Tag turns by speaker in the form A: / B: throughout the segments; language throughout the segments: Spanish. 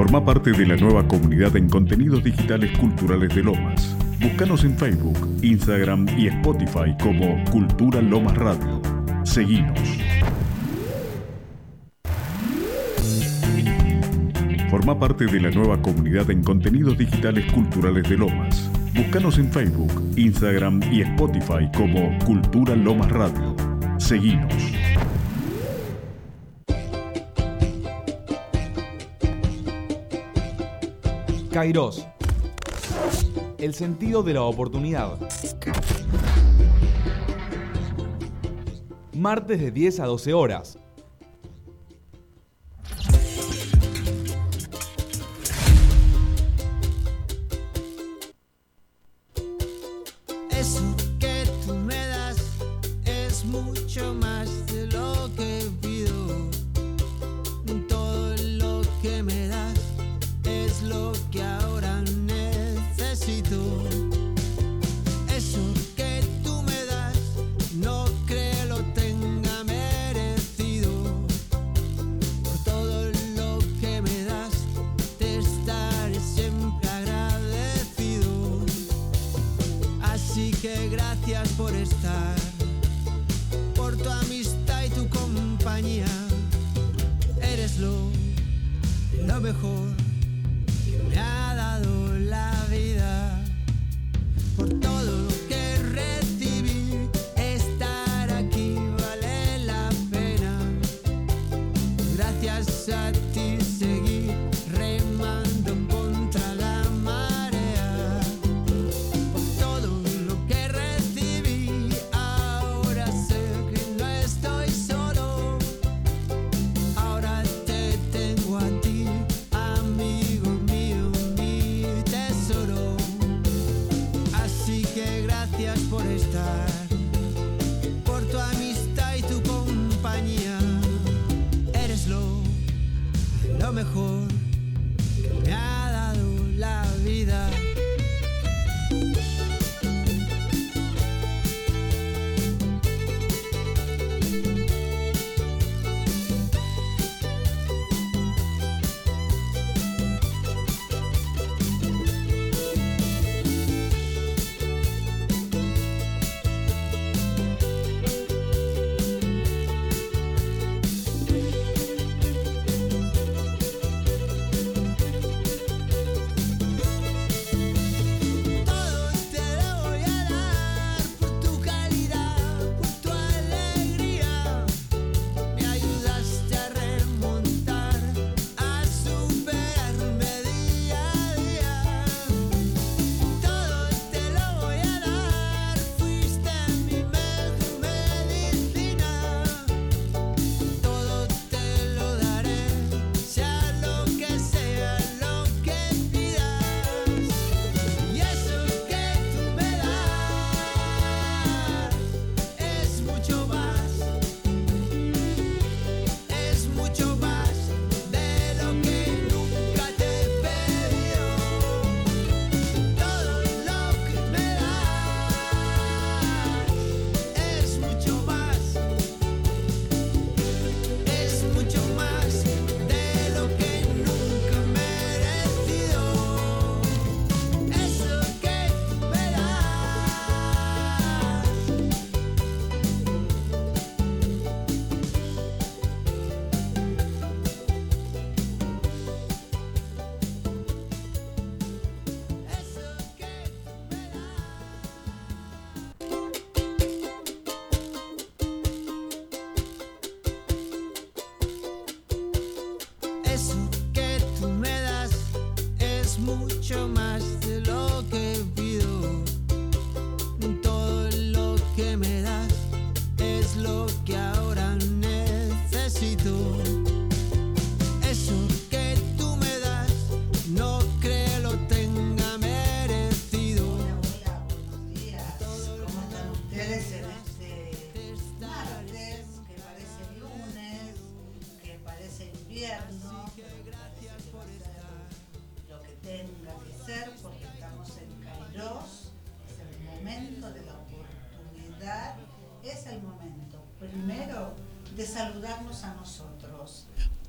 A: Forma parte de la nueva comunidad en contenidos digitales culturales de Lomas. Búscanos en Facebook, Instagram y Spotify como Cultura Lomas Radio. Seguinos. Forma parte de la nueva comunidad en contenidos digitales culturales de Lomas. Búscanos en Facebook, Instagram y Spotify como Cultura Lomas Radio. Seguinos.
B: Kairos. El sentido de la oportunidad. Martes de 10 a 12 horas.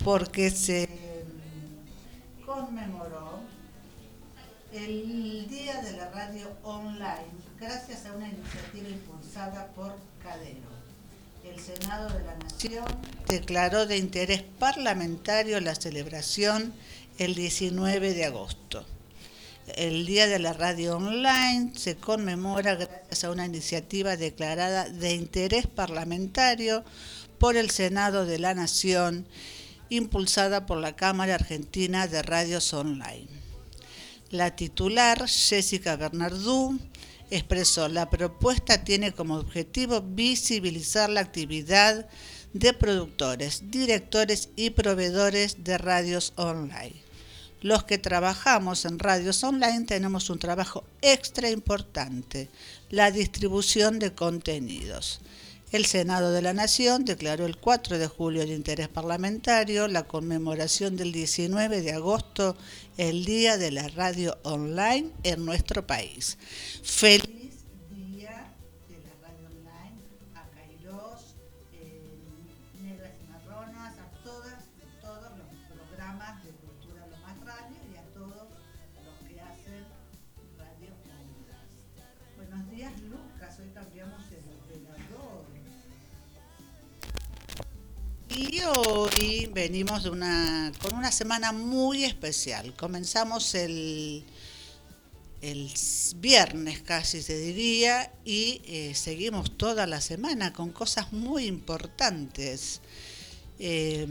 C: porque se conmemoró el Día de la Radio Online gracias a una iniciativa impulsada por Cadero. El Senado de la Nación declaró de interés parlamentario la celebración el 19 de agosto. El Día de la Radio Online se conmemora gracias a una iniciativa declarada de interés parlamentario por el Senado de la Nación impulsada por la Cámara Argentina de Radios Online. La titular, Jessica Bernardú, expresó, la propuesta tiene como objetivo visibilizar la actividad de productores, directores y proveedores de radios online los que trabajamos en radios online tenemos un trabajo extra importante, la distribución de contenidos. El Senado de la Nación declaró el 4 de julio de interés parlamentario la conmemoración del 19 de agosto, el Día de la Radio Online en nuestro país. Y hoy venimos de con una semana muy especial. Comenzamos el, el viernes casi se diría y eh, seguimos toda la semana con cosas muy importantes. Eh,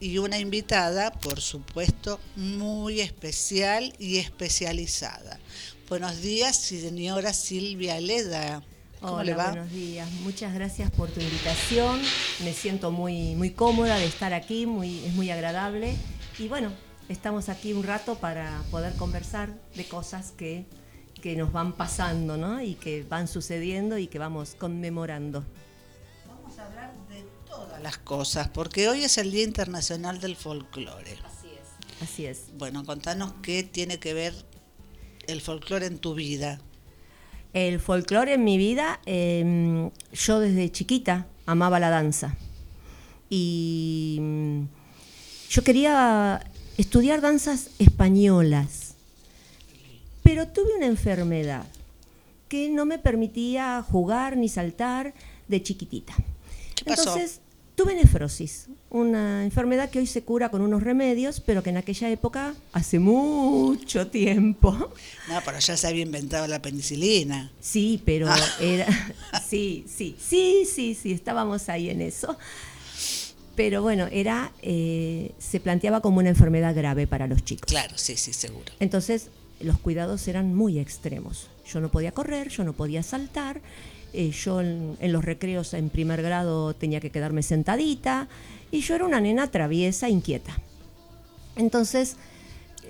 C: y una invitada, por supuesto, muy especial y especializada. Buenos días, señora Silvia Leda.
D: Hola, buenos días. Muchas gracias por tu invitación. Me siento muy, muy cómoda de estar aquí, muy, es muy agradable. Y bueno, estamos aquí un rato para poder conversar de cosas que, que nos van pasando, ¿no? Y que van sucediendo y que vamos conmemorando.
C: Vamos a hablar de todas las cosas, porque hoy es el Día Internacional del Folclore.
D: Así es. Así es.
C: Bueno, contanos qué tiene que ver el folclore en tu vida.
D: El folclore en mi vida, em, yo desde chiquita amaba la danza. Y mm, yo quería estudiar danzas españolas, pero tuve una enfermedad que no me permitía jugar ni saltar de chiquitita. Entonces tuve nefrosis, una enfermedad que hoy se cura con unos remedios, pero que en aquella época, hace mucho tiempo.
C: No, pero ya se había inventado la penicilina.
D: Sí, pero ah. era. Sí, sí, sí, sí, sí, estábamos ahí en eso. Pero bueno, era. Eh, se planteaba como una enfermedad grave para los chicos.
C: Claro, sí, sí, seguro.
D: Entonces, los cuidados eran muy extremos. Yo no podía correr, yo no podía saltar. Eh, yo en, los recreos en primer grado tenía que quedarme sentadita y yo era una nena traviesa, inquieta. Entonces,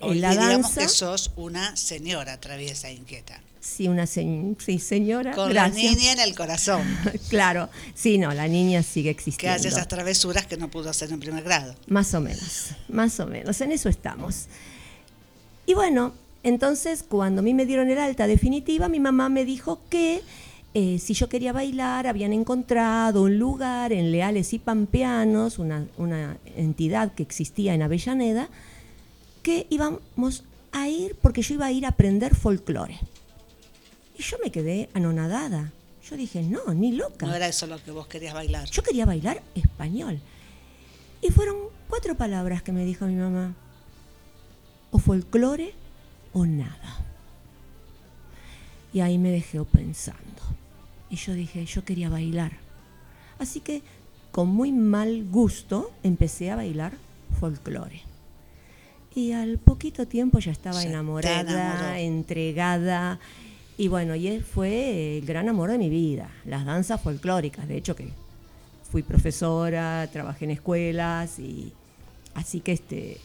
C: Hoy la danza... que sos una señora traviesa, inquieta.
D: Sí, una sí, señora.
C: Con la niña en el corazón.
D: claro, sí, no, la niña sigue existiendo.
C: Que hace esas travesuras que no pudo hacer en primer grado.
D: Más o menos, más o menos, en eso estamos. Y bueno, entonces cuando a mí me dieron el alta definitiva, mi mamá me dijo que eh, si yo quería bailar, habían encontrado un lugar en Leales y Pampeanos, una, una entidad que existía en Avellaneda, que íbamos a ir porque yo iba a ir a aprender folclore. Y yo me quedé anonadada. Yo dije, no, ni loca.
C: No era eso lo que vos querías bailar.
D: Yo quería bailar español. Y fueron cuatro palabras que me dijo mi mamá. O folclore o nada. Y ahí me dejé pensando. Y yo dije, yo quería bailar. Así que con muy mal gusto empecé a bailar folclore. Y al poquito tiempo ya estaba enamorada, entregada. Y bueno, y fue el gran amor de mi vida, las danzas folclóricas. De hecho que fui profesora, trabajé en escuelas y así que este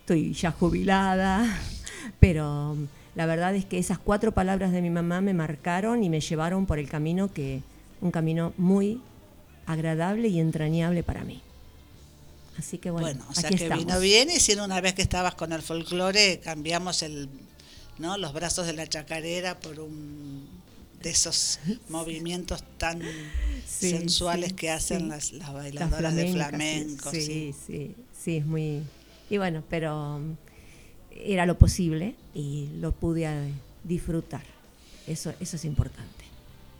D: estoy ya jubilada, pero la verdad es que esas cuatro palabras de mi mamá me marcaron y me llevaron por el camino que, un camino muy agradable y entrañable para mí. Así que bueno, bueno
C: o sea que vino bien y si una vez que estabas con el folclore cambiamos el, ¿no? los brazos de la chacarera por un de esos movimientos tan sensuales que hacen las, las, bailadoras de flamenco.
D: Sí, sí, sí, es muy... Y bueno, pero era lo posible y lo pude eh, disfrutar. Eso, eso es importante.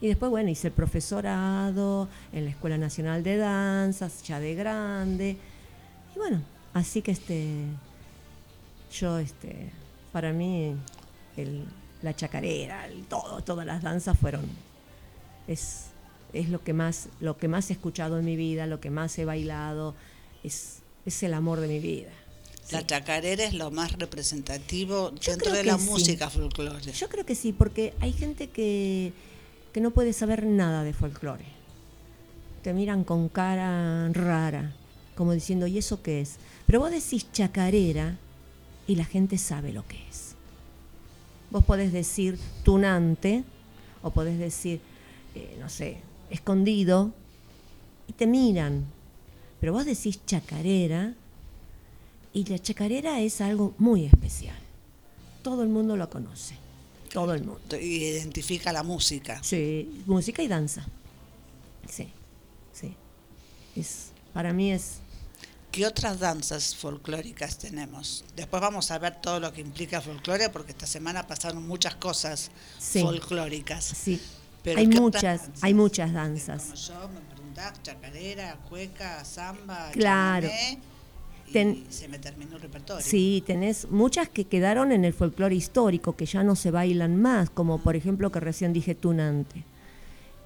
D: Y después, bueno, hice el profesorado en la Escuela Nacional de Danzas, ya de grande. Y bueno, así que este, yo, este, para mí, la chacarera, el todo, todas las danzas fueron, es, es lo que más, lo que más he escuchado en mi vida, lo que más he bailado, es, es el amor de mi vida.
C: La chacarera es lo más representativo
D: Yo
C: dentro de la música folclore.
D: Yo creo que sí, porque hay gente que, que no puede saber nada de folclore. Te miran con cara rara, como diciendo, ¿y eso qué es? Pero vos decís chacarera y la gente sabe lo que es. Vos podés decir tunante o podés decir, eh, no sé, escondido y te miran. Pero vos decís chacarera y la chacarera es algo muy especial. Todo el mundo lo conoce. Todo el mundo.
C: Y identifica la música.
D: Sí, música y danza. Sí, sí. Es, para mí es
C: ¿Qué otras danzas folclóricas tenemos? Después vamos a ver todo lo que implica folclore, porque esta semana pasaron muchas cosas
D: Sí.
C: folclóricas.
D: sí.
C: Pero
D: hay
C: ¿qué otras
D: muchas,
C: danzas?
D: hay muchas
C: Como
D: danzas.
C: yo me preguntás, chacarera, cueca, samba,
D: Claro.
C: Y se me terminó el repertorio.
D: Sí, tenés muchas que quedaron en el folclore histórico, que ya no se bailan más, como por ejemplo que recién dije tunante.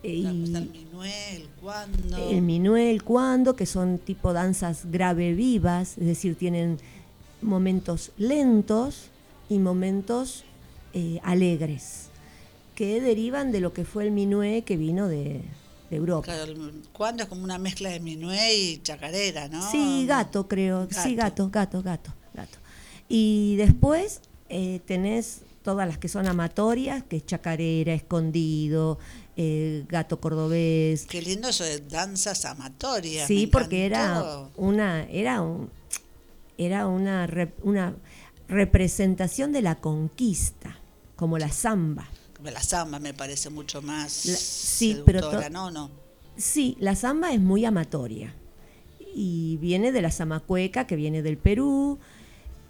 C: Claro,
D: y
C: el minué, el cuando.
D: el minué, el cuando, que son tipo danzas grave vivas, es decir, tienen momentos lentos y momentos eh, alegres, que derivan de lo que fue el minué que vino de, de Europa.
C: Claro, cuando es como una mezcla de minué y chacarera, ¿no?
D: Sí, gato, creo. Sí,
C: Gato.
D: gato, gato, gato. Y después eh, tenés todas las que son amatorias, que es chacarera, escondido, eh, gato cordobés.
C: Qué lindo eso de danzas amatorias.
D: Sí, porque era una, era un, era una, rep- una representación de la conquista, como la samba.
C: La samba me parece mucho más
D: La- sí, pero
C: seductora, ¿no? no.
D: Sí, la samba es muy amatoria y viene de la zamacueca que viene del Perú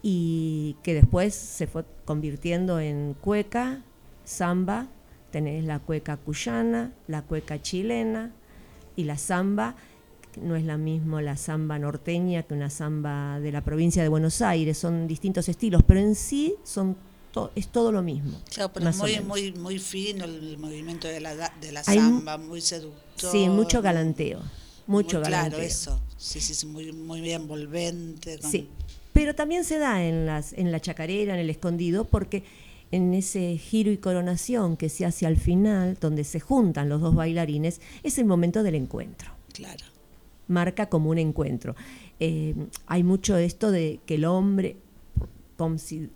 D: y que después se fue convirtiendo en cueca, samba, tenés la cueca cuyana, la cueca chilena y la samba no es la misma la samba norteña que una samba de la provincia de Buenos Aires, son distintos estilos, pero en sí son to- es todo lo mismo.
C: Claro, pero
D: o
C: muy,
D: menos.
C: muy, muy fino el movimiento de la, de samba, muy seductor.
D: Sí, mucho galanteo, mucho
C: muy
D: galanteo.
C: Claro, eso. Sí, sí, muy, muy bien envolvente. con-
D: Sí, pero también se da en, las, en la chacarera, en el escondido, porque en ese giro y coronación que se hace al final, donde se juntan los dos bailarines, es el momento del encuentro.
C: Claro.
D: Marca como un encuentro. Eh, hay mucho esto de que el hombre,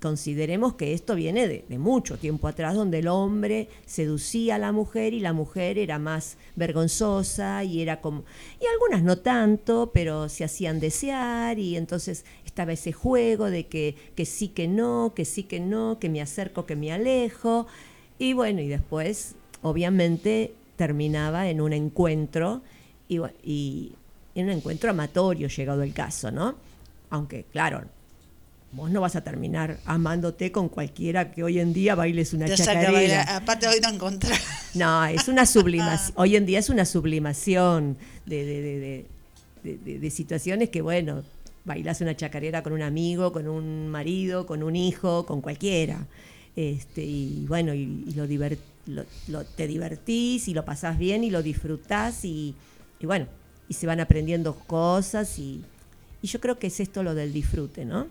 D: consideremos que esto viene de, mucho tiempo atrás, donde el hombre seducía a la mujer y la mujer era más vergonzosa y era como, y algunas no tanto, pero se hacían desear y entonces estaba ese juego de que, que sí, que no, que sí, que no, que me acerco, que me alejo. Y bueno, y después, obviamente, terminaba en un encuentro y, y en un encuentro amatorio, llegado el caso, ¿no? Aunque, claro, vos no vas a terminar amándote con cualquiera que hoy en día bailes una
C: Te
D: chacarera.
C: Aparte hoy no encontré.
D: No, es una sublimación. Hoy en día es una sublimación de, de- de- situaciones que, bueno, bailas una chacarera con un amigo, con un marido, con un hijo, con cualquiera. Este, y bueno, y, y lo, diver- lo- lo- te divertís y lo pasás bien y lo disfrutás y, y bueno, y se van aprendiendo cosas y, y yo creo que es esto lo del disfrute, ¿no?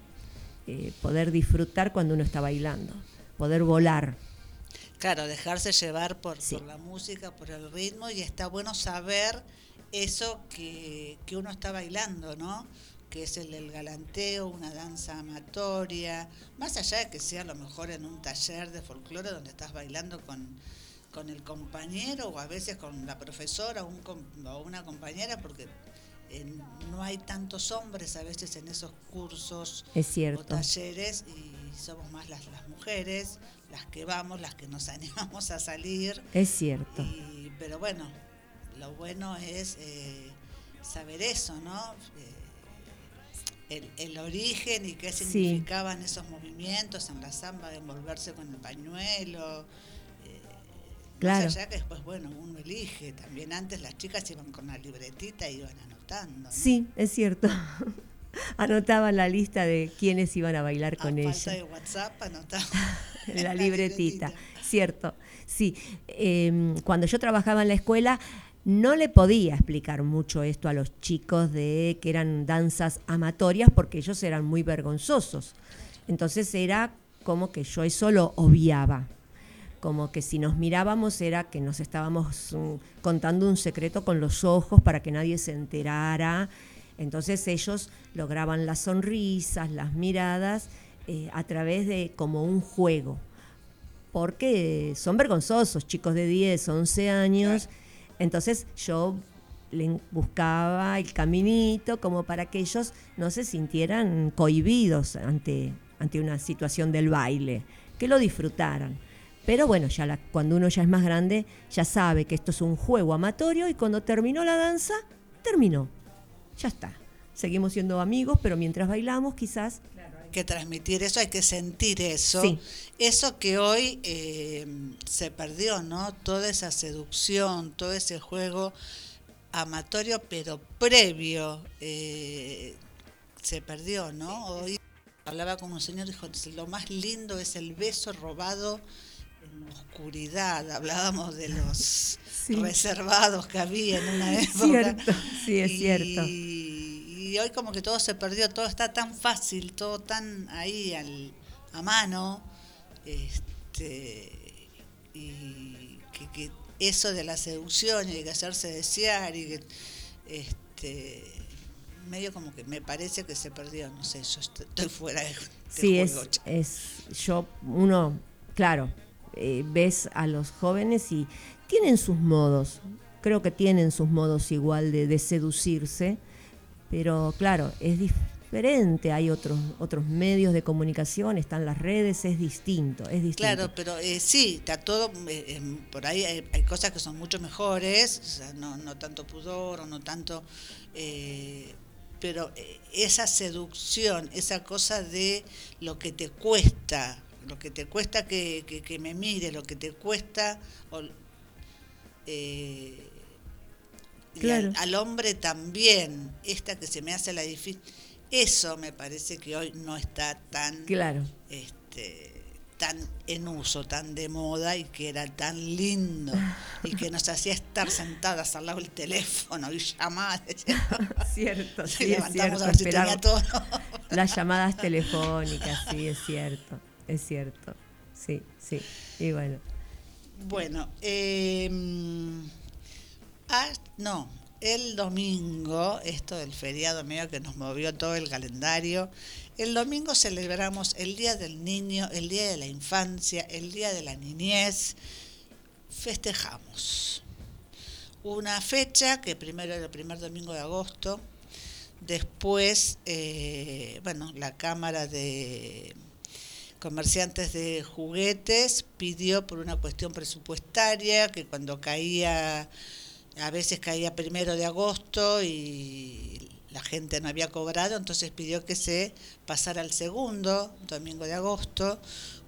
D: Eh, poder disfrutar cuando uno está bailando, poder volar.
C: Claro, dejarse llevar por,
D: Sí.
C: por la música, por el ritmo, y está bueno saber eso que, que uno está bailando, ¿no? Que es el, galanteo, una danza amatoria, más allá de que sea a lo mejor en un taller de folclore donde estás bailando con, con el compañero o a veces con la profesora o, un o una compañera, porque no hay tantos hombres a veces en esos cursos
D: Es
C: o
D: cierto.
C: talleres y somos más las, las mujeres, las que vamos, las que nos animamos a salir.
D: Es cierto.
C: Y, pero bueno, lo bueno es eh, saber eso, ¿no? Eh, el, el origen y qué
D: Sí.
C: significaban esos movimientos en la samba de envolverse con el pañuelo.
D: Claro.
C: Más allá que después, bueno, uno elige. También antes las chicas iban con la libretita y iban anotando. ¿no?
D: Sí, es cierto. Anotaban la lista de quiénes iban a bailar con
C: Ah, falta
D: ella.
C: de WhatsApp anotaba
D: en la libretita, cierto. Sí, Eh, cuando yo trabajaba en la escuela no le podía explicar mucho esto a los chicos de que eran danzas amatorias porque ellos eran muy vergonzosos. Entonces era como que yo eso lo obviaba. Como que si nos mirábamos era que nos estábamos mm, contando un secreto con los ojos para que nadie se enterara. Entonces ellos lograban las sonrisas, las miradas eh, a través de como un juego porque son vergonzosos, chicos de 10, 11 años. Entonces yo le buscaba el caminito como para que ellos no se sintieran cohibidos ante, ante una situación del baile, que lo disfrutaran. Pero bueno, ya la- cuando uno ya es más grande, ya sabe que esto es un juego amatorio y cuando terminó la danza, terminó. Ya está. Seguimos siendo amigos, pero mientras bailamos quizás
C: Hay que transmitir eso, hay que sentir eso.
D: Sí.
C: Eso que hoy eh, se perdió, ¿no? Toda esa seducción, todo ese juego amatorio, pero previo, eh, se perdió, ¿no? Hoy hablaba con un señor, dijo, lo más lindo es el beso robado oscuridad. Hablábamos de los
D: Sí.
C: reservados que había en una época.
D: Cierto, sí, es
C: Y-
D: cierto.
C: Y hoy como que todo se perdió, todo está tan fácil, todo tan ahí al, a mano, este, y que, que eso de la seducción y de hacerse desear y que, este, medio como que me parece que se perdió, no sé, yo estoy, estoy fuera de,
D: Sí, es,
C: juego, che.
D: es yo, uno, claro, eh, ves a los jóvenes y tienen sus modos, creo que tienen sus modos igual de, seducirse, pero claro, es diferente, hay otros, otros medios de comunicación, están las redes, es distinto, es distinto.
C: Claro, pero eh, sí, está todo, eh, por ahí hay, cosas que son mucho mejores, o sea, no, no tanto pudor o no tanto, pero esa seducción, esa cosa de lo que te cuesta, lo que te cuesta que, que, que me mire, lo que te cuesta, o, eh,
D: Claro.
C: al, al hombre también, esta que se me hace la difícil, eso me parece que hoy no está tan
D: Claro,
C: este, tan en uso, tan de moda y que era tan lindo y que nos hacía estar sentadas al lado del teléfono y llamar.
D: cierto, sí, es cierto,
C: a ver si
D: esperar
C: tenía tono.
D: las llamadas telefónicas, sí, es cierto, es cierto, sí, sí, y bueno,
C: Bueno, eh, ah, no, el domingo, esto del feriado medio que nos movió todo el calendario, el domingo celebramos el Día del Niño, el Día de la Infancia, el Día de la Niñez, festejamos. Una fecha que primero era el primer domingo de agosto, después, eh, bueno, la Cámara de comerciantes de juguetes pidió por una cuestión presupuestaria que cuando caía, a veces caía primero de agosto y la gente no había cobrado, entonces pidió que se pasara al segundo domingo de agosto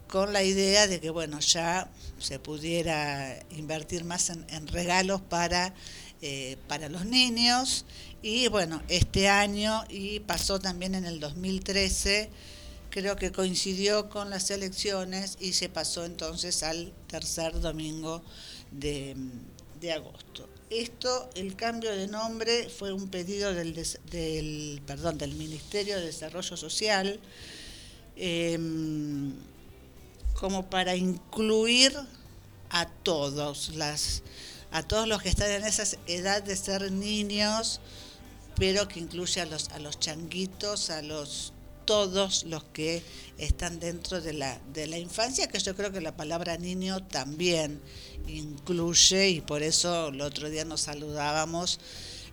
C: con la idea de que bueno ya se pudiera invertir más en, regalos para eh, para los niños. Y bueno este año y pasó también en el 2013 creo que coincidió con las elecciones y se pasó entonces al tercer domingo de, de agosto. Esto, el cambio de nombre fue un pedido del, del, perdón, del Ministerio de Desarrollo Social em, como para incluir a todos las a todos los que están en esa edad de ser niños pero que incluye a los a los changuitos a los todos los que están dentro de la de la infancia que yo creo que la palabra niño también incluye y por eso el otro día nos saludábamos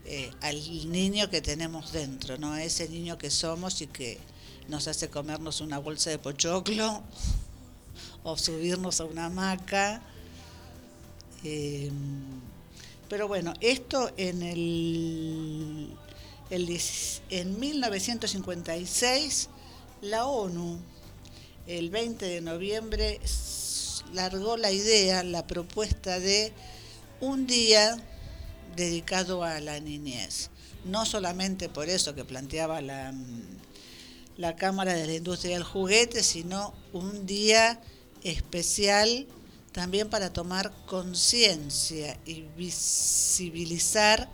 C: eh, al niño que tenemos dentro no ese niño que somos y que nos hace comernos una bolsa de pochoclo o subirnos a una hamaca. Eh, pero bueno, esto en el, El, en 1956, la ONU, el 20 de noviembre, largó la idea, la propuesta de un día dedicado a la niñez. No solamente por eso que planteaba la, la Cámara de la Industria del Juguete, sino un día especial también para tomar conciencia y visibilizar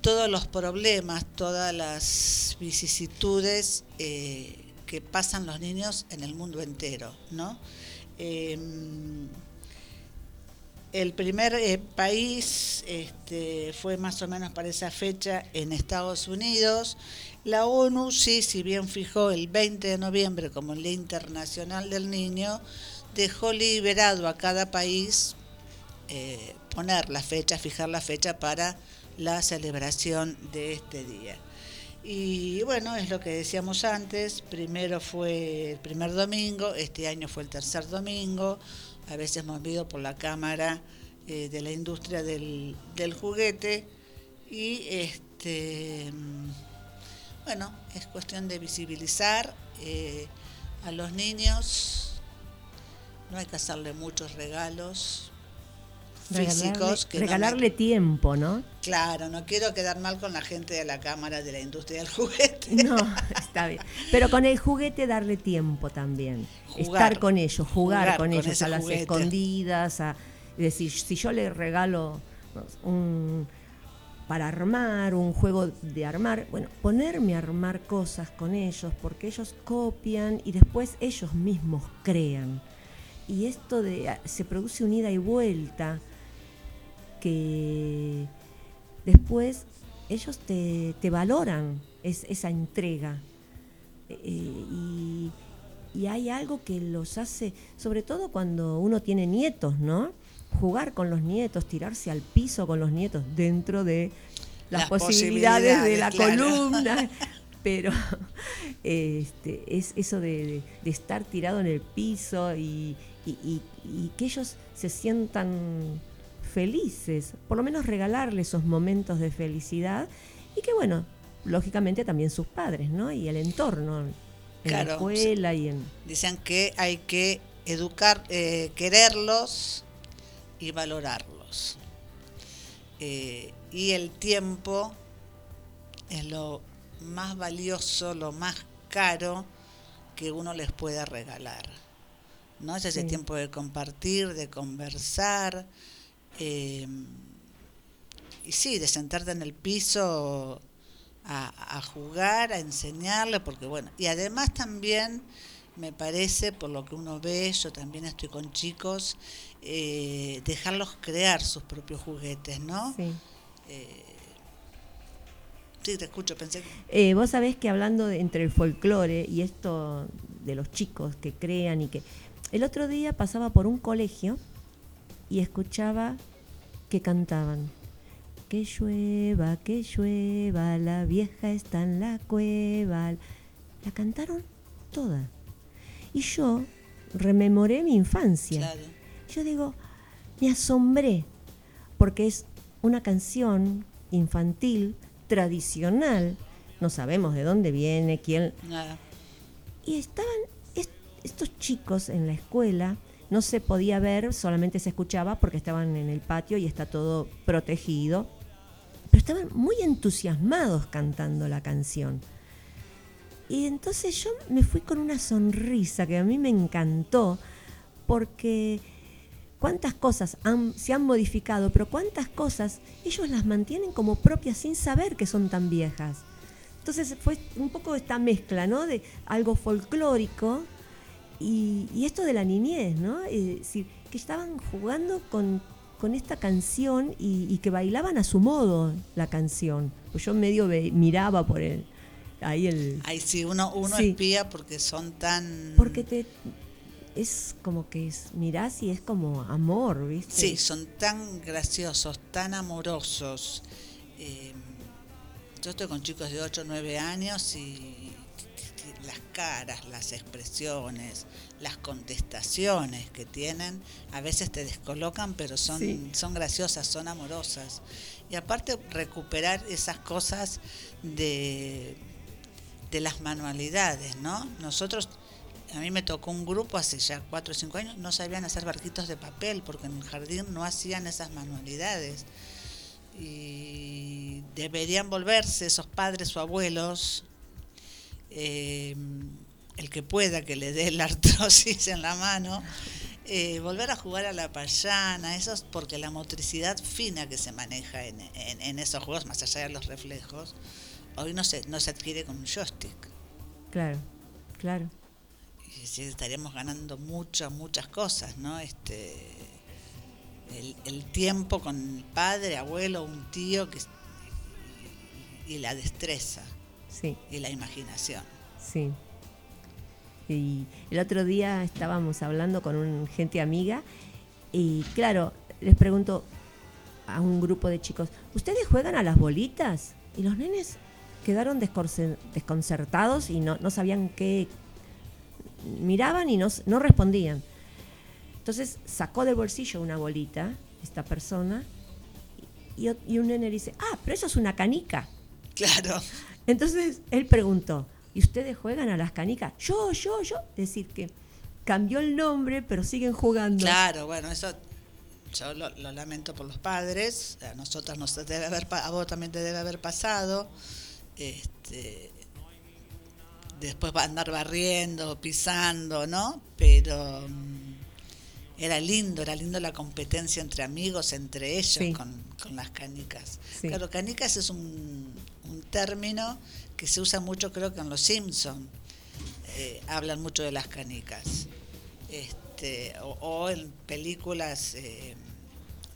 C: todos los problemas, todas las vicisitudes eh, que pasan los niños en el mundo entero, ¿no? Em, el primer eh, país este, fue más o menos para esa fecha en Estados Unidos. La ONU, sí, si bien fijó el 20 de noviembre como el Día Internacional del Niño, dejó liberado a cada país eh, poner la fecha, fijar la fecha para la celebración de este día. Y bueno, es lo que decíamos antes, primero fue el primer domingo, este año fue el tercer domingo, a veces movido por la Cámara eh, de la Industria del, Juguete y este bueno, es cuestión de visibilizar eh, a los niños, no hay que hacerle muchos regalos físicos. que no me-
D: regalarle tiempo, ¿no?
C: Claro, no quiero quedar mal con la gente de la Cámara de la Industria del Juguete.
D: No, está bien. Pero con el juguete darle tiempo también.
C: Jugar.
D: Estar con ellos, jugar,
C: Jugar
D: con,
C: con
D: ellos a las
C: juguete.
D: escondidas, a decir, si yo le regalo un para armar, un juego de armar, bueno, ponerme a armar cosas con ellos, porque ellos copian y después ellos mismos crean. Y esto de se produce un ida y vuelta que después ellos te, te valoran es- esa entrega. Eh, y, y hay algo que los hace, sobre todo cuando uno tiene nietos, ¿no? Jugar con los nietos, tirarse al piso con los nietos dentro de las,
C: Las
D: posibilidades, de la
C: claro.
D: columna. Pero este, es eso de, de- de estar tirado en el piso y- y que ellos se sientan felices, por lo menos regalarle esos momentos de felicidad y que bueno, lógicamente también sus padres, ¿no? Y el entorno, en la escuela y en...
C: Dicen que hay que educar, eh, quererlos y valorarlos. Eh, y el tiempo es lo más valioso, lo más caro que uno les pueda regalar. ¿no? Es ese
D: Sí.
C: tiempo de compartir, de conversar. Eh, y sí, de sentarte en el piso a, a jugar, a enseñarle, porque bueno, y además también me parece, por lo que uno ve, yo también estoy con chicos, eh, dejarlos crear sus propios juguetes, ¿no?
D: Sí.
C: Sí, te escucho, pensé que...
D: Eh, vos sabés que hablando de- entre el folclore y esto de los chicos que crean y que... El otro día pasaba por un colegio y escuchaba que cantaban. Que llueva, que llueva, la vieja está en la cueva. La cantaron toda. Y yo rememoré mi infancia.
C: Claro.
D: Yo digo, me asombré, porque es una canción infantil, tradicional, no sabemos de dónde viene, quién...
C: Nada.
D: Y estaban est- estos chicos en la escuela, no se podía ver, solamente se escuchaba porque estaban en el patio y está todo protegido, pero estaban muy entusiasmados cantando la canción. Y entonces yo me fui con una sonrisa que a mí me encantó, porque cuántas cosas se han modificado, pero cuántas cosas ellos las mantienen como propias sin saber que son tan viejas. Entonces fue un poco esta mezcla, ¿no? De algo folclórico y, y esto de la niñez, ¿no? Es decir, que estaban jugando con, con esta canción y, y que bailaban a su modo la canción. Pues yo medio ve- miraba por el, ahí el...
C: Ay, sí, uno, uno
D: Sí.
C: espía porque son tan...
D: Porque te es como que es, mirás y es como amor, ¿viste?
C: Sí, son tan graciosos, tan amorosos. Eh, yo estoy con chicos de 8 o 9 años y las caras, las expresiones, las contestaciones que tienen, a veces te descolocan, pero son,
D: Sí.
C: son graciosas, son amorosas. Y aparte recuperar esas cosas de, de las manualidades, ¿no? Nosotros, a mí me tocó un grupo hace ya cuatro o cinco años, no sabían hacer barquitos de papel porque en el jardín no hacían esas manualidades. Y deberían volverse esos padres o abuelos, eh, el que pueda que le dé la artrosis en la mano, eh, volver a jugar a la payana, eso es porque la motricidad fina que se maneja en, en- en esos juegos, más allá de los reflejos, hoy no se, no se adquiere con un joystick.
D: Claro, claro.
C: Y sí, estaríamos ganando muchas, muchas cosas, ¿no? Este, el, el tiempo con el padre, abuelo, un tío, que, y la destreza
D: Sí,
C: y la imaginación.
D: sí. Y el otro día estábamos hablando con un gente amiga y claro, les pregunto a un grupo de chicos, ¿ustedes juegan a las bolitas? Y los nenes quedaron desconcertados y no, no sabían qué, miraban y no, no respondían. Entonces sacó del bolsillo una bolita, esta persona, y un nene dice, ah, pero eso es una canica.
C: Claro,
D: Entonces él preguntó, ¿y ustedes juegan a las canicas? Yo, yo, yo. Es decir, que cambió el nombre, pero siguen jugando.
C: claro, bueno, eso yo lo, lo lamento por los padres, a nosotros nos debe haber, a vos también te debe haber pasado. Este, después va a andar barriendo, pisando, ¿no? Pero mm, era lindo, era lindo la competencia entre amigos, entre ellos,
D: Sí.
C: con, con las canicas.
D: Sí.
C: Claro, canicas es un, un término que se usa mucho, creo que en Los Simpson eh, hablan mucho de las canicas. Este, o, o en películas eh,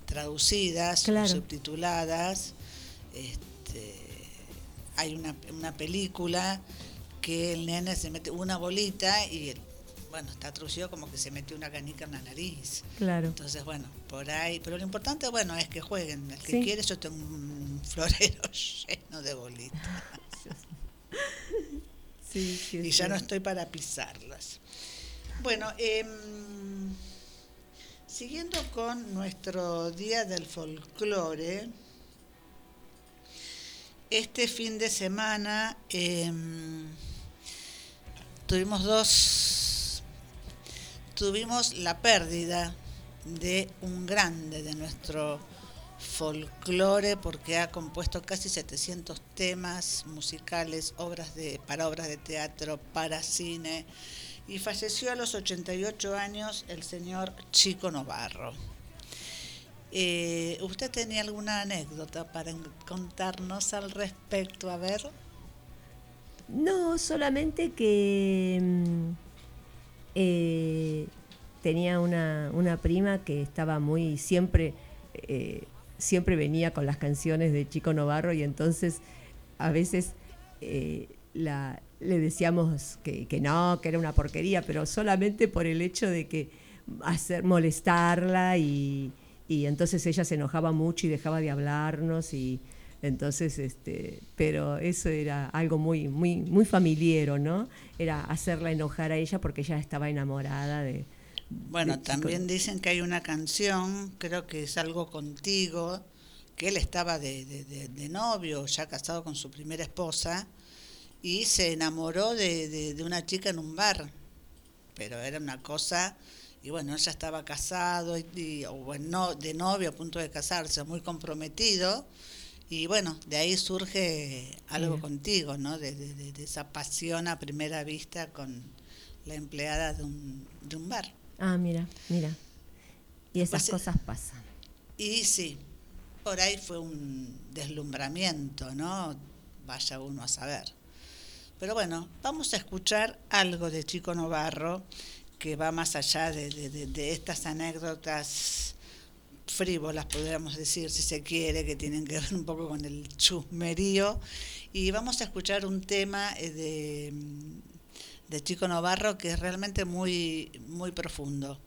C: traducidas,
D: Claro.
C: subtituladas. Este, hay una, una película que el nene se mete una bolita y, el- bueno, está traducido como que se mete una canica en la nariz.
D: Claro.
C: Entonces, bueno, por ahí. Pero lo importante, bueno, es que jueguen. El que
D: Sí.
C: quiere, yo tengo un florero lleno de bolitas.
D: Sí, sí,
C: y ya no estoy para pisarlas. Bueno, em, siguiendo con nuestro Día del Folclore, este fin de semana em, tuvimos dos, tuvimos la pérdida de un grande de nuestro folclore porque ha compuesto casi 700 temas musicales, obras de, para obras de teatro, para cine y falleció a los 88 años el señor Chico Novarro. Eh, ¿Usted tenía alguna anécdota para contarnos al respecto? A ver.
D: No, solamente que mm, eh, tenía una, una prima que estaba muy siempre, eh, siempre venía con las canciones de Chico Novarro y entonces a veces eh, le decíamos que, que no, que era una porquería, pero solamente por el hecho de que hacer molestarla y, y entonces ella se enojaba mucho y dejaba de hablarnos y entonces este pero eso era algo muy muy muy familiero no era hacerla enojar a ella porque ella estaba enamorada de
C: Bueno,
D: de
C: también dicen que hay una canción, creo que es algo contigo, que él estaba de, de- de- de novio, ya casado con su primera esposa, y se enamoró de, de- una chica en un bar. Pero era una cosa, y bueno, él ya estaba casado, y, y- o bueno, de novio a punto de casarse, muy comprometido. Y bueno, de ahí surge algo contigo, ¿no? De, de- de- de esa pasión a primera vista con la empleada de un, de un bar.
D: ah mira mira y esas
C: Pues, eh,
D: cosas pasan
C: Y sí, por ahí fue un deslumbramiento, ¿no? Vaya uno a saber. Pero bueno, vamos a escuchar algo de Chico Novarro que va más allá de- de estas anécdotas frívolas, podríamos decir, si se quiere, que tienen que ver un poco con el chusmerío. Y vamos a escuchar un tema eh, de, de Chico Novarro que es realmente muy, muy profundo.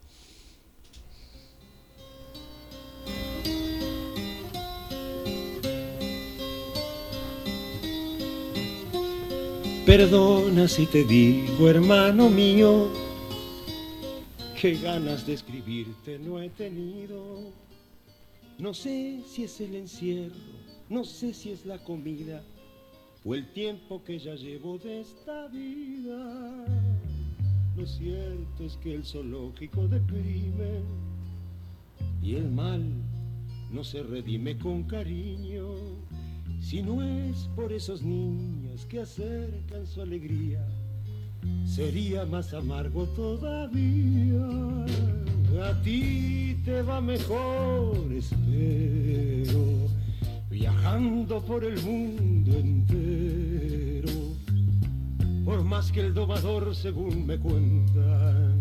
E: Perdona si te digo, hermano mío, qué ganas de escribirte no he tenido. No sé si es el encierro, no sé si es la comida o el tiempo que ya llevo de esta vida. Lo cierto es que el zoológico deprime y el mal no se redime con cariño. Si no es por esos niños que acercan su alegría, sería más amargo todavía. A ti te va mejor, espero, viajando por el mundo entero. Por más que el domador, según me cuentas,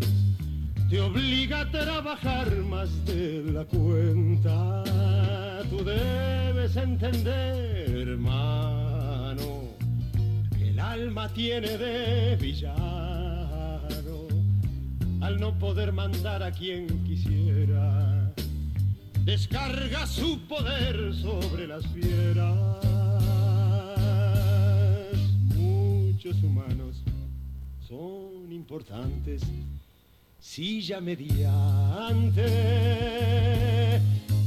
E: te obliga a trabajar más de la cuenta. Tú debes entender, hermano, que el alma tiene de villano al no poder mandar a quien quisiera. Descarga su poder sobre las fieras. Muchos humanos son importantes silla mediante,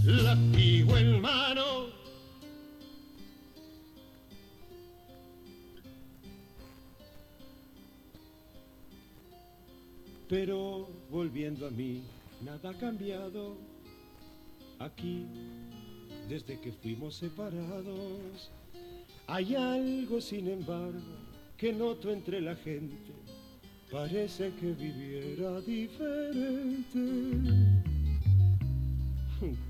E: latigo en mano. Pero volviendo a mí, nada ha cambiado aquí desde que fuimos separados. Hay algo, sin embargo, que noto entre la gente parece que viviera diferente.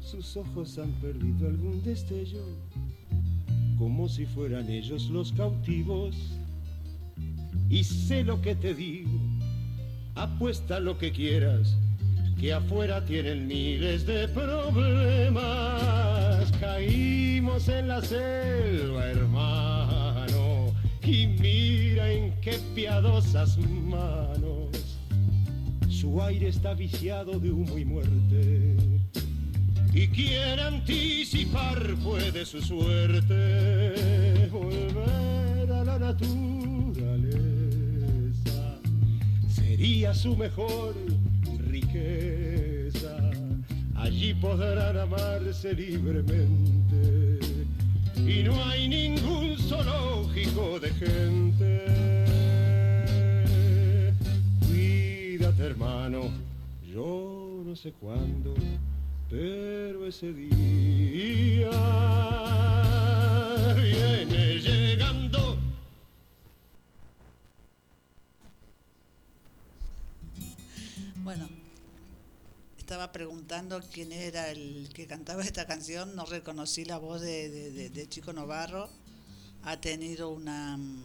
E: Sus ojos han perdido algún destello, como si fueran ellos los cautivos. Y sé lo que te digo, apuesta lo que quieras, que afuera tienen miles de problemas. Caímos en la selva, hermano, y mira en qué piadosas manos. Su aire está viciado de humo y muerte. Y quien anticipar puede su suerte, volver a la naturaleza sería su mejor riqueza. Allí podrán amarse libremente y no hay ningún zoológico de gente. Cuídate hermano, yo no sé cuándo, pero ese día viene llegando.
C: Preguntando quién era el que cantaba esta canción, no reconocí la voz de, de- Chico Novarro, ha tenido una mm,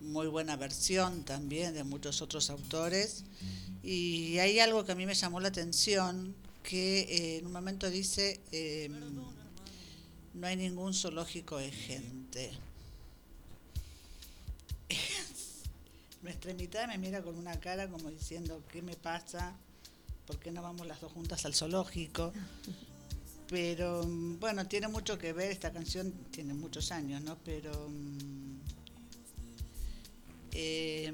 C: muy buena versión también de muchos otros autores y hay algo que a mí me llamó la atención, que eh, en un momento dice, eh, no hay ningún zoológico de gente. Nuestra invitada me mira con una cara como diciendo, ¿qué me pasa? ¿Por qué no vamos las dos juntas al zoológico? Pero mm, bueno, tiene mucho que ver, esta canción tiene muchos años, ¿no? Pero mm, eh,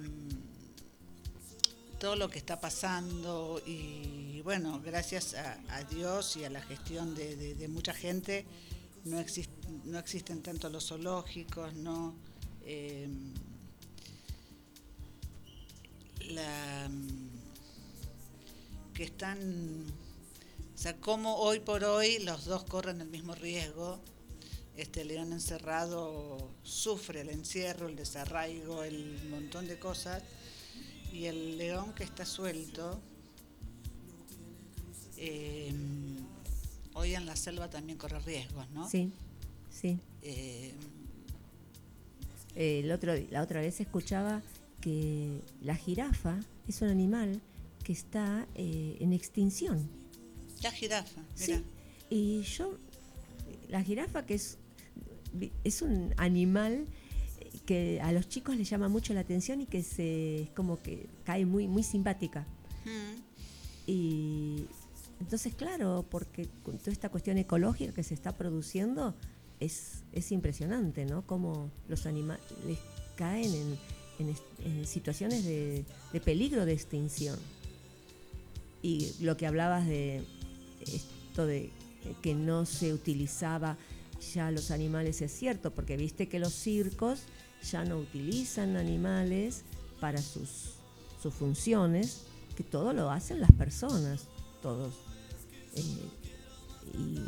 C: todo lo que está pasando y bueno, gracias a, Dios y a la gestión de, mucha gente, no, exist- no existen tanto los zoológicos, ¿no? Eh, la, que están, o sea, como hoy por hoy los dos corren el mismo riesgo. Este león encerrado sufre el encierro, el desarraigo, el montón de cosas. Y el león que está suelto, eh, hoy en la selva también corre riesgos, ¿no?
D: Sí, sí.
C: Eh,
D: El otro, la otra vez escuchaba que la jirafa es un animal que está eh, en extinción.
C: la jirafa,
D: Sí.
C: mira.
D: Y yo, la jirafa que es, es un animal que a los chicos les llama mucho la atención y que se es como que cae muy muy simpática.
C: Mm.
D: Y entonces, claro, porque con toda esta cuestión ecológica que se está produciendo, es, es impresionante, ¿no? Cómo los animales caen en, en est- en situaciones de, de peligro de extinción. Y lo que hablabas de esto de que no se utilizaba ya los animales es cierto, porque viste que los circos ya no utilizan animales para sus, sus funciones, que todo lo hacen las personas, todos. Eh, y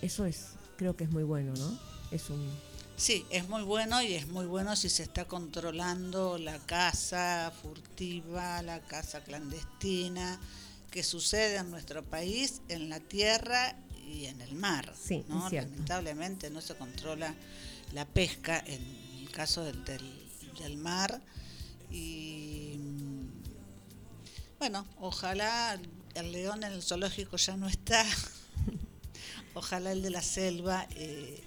D: eso es, creo que es muy bueno, ¿no? Es un
C: Sí, es muy bueno y es muy bueno si se está controlando la caza furtiva, la caza clandestina, que sucede en nuestro país, en la tierra y en el mar. Lamentablemente no se controla la pesca en el caso del, del, del mar y mm, bueno, ojalá el león en el zoológico ya no está, ojalá el de la selva eh,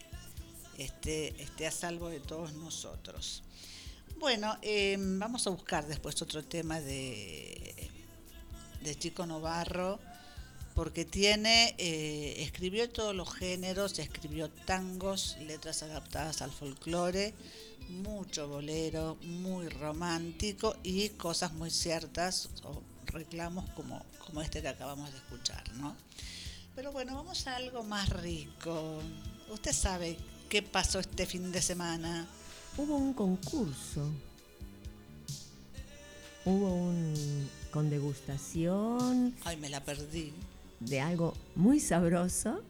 C: esté, esté a salvo de todos nosotros. Bueno, eh, vamos a buscar después otro tema de, de Chico Novarro, porque tiene, eh, escribió todos los géneros, escribió tangos, letras adaptadas al folclore, mucho bolero, muy romántico y cosas muy ciertas o reclamos como, como este que acabamos de escuchar, ¿no? Pero bueno, vamos a algo más rico. Usted sabe qué pasó este fin de semana.
D: Hubo un concurso. Hubo un con degustación
C: Ay, me la perdí.
D: de algo muy sabroso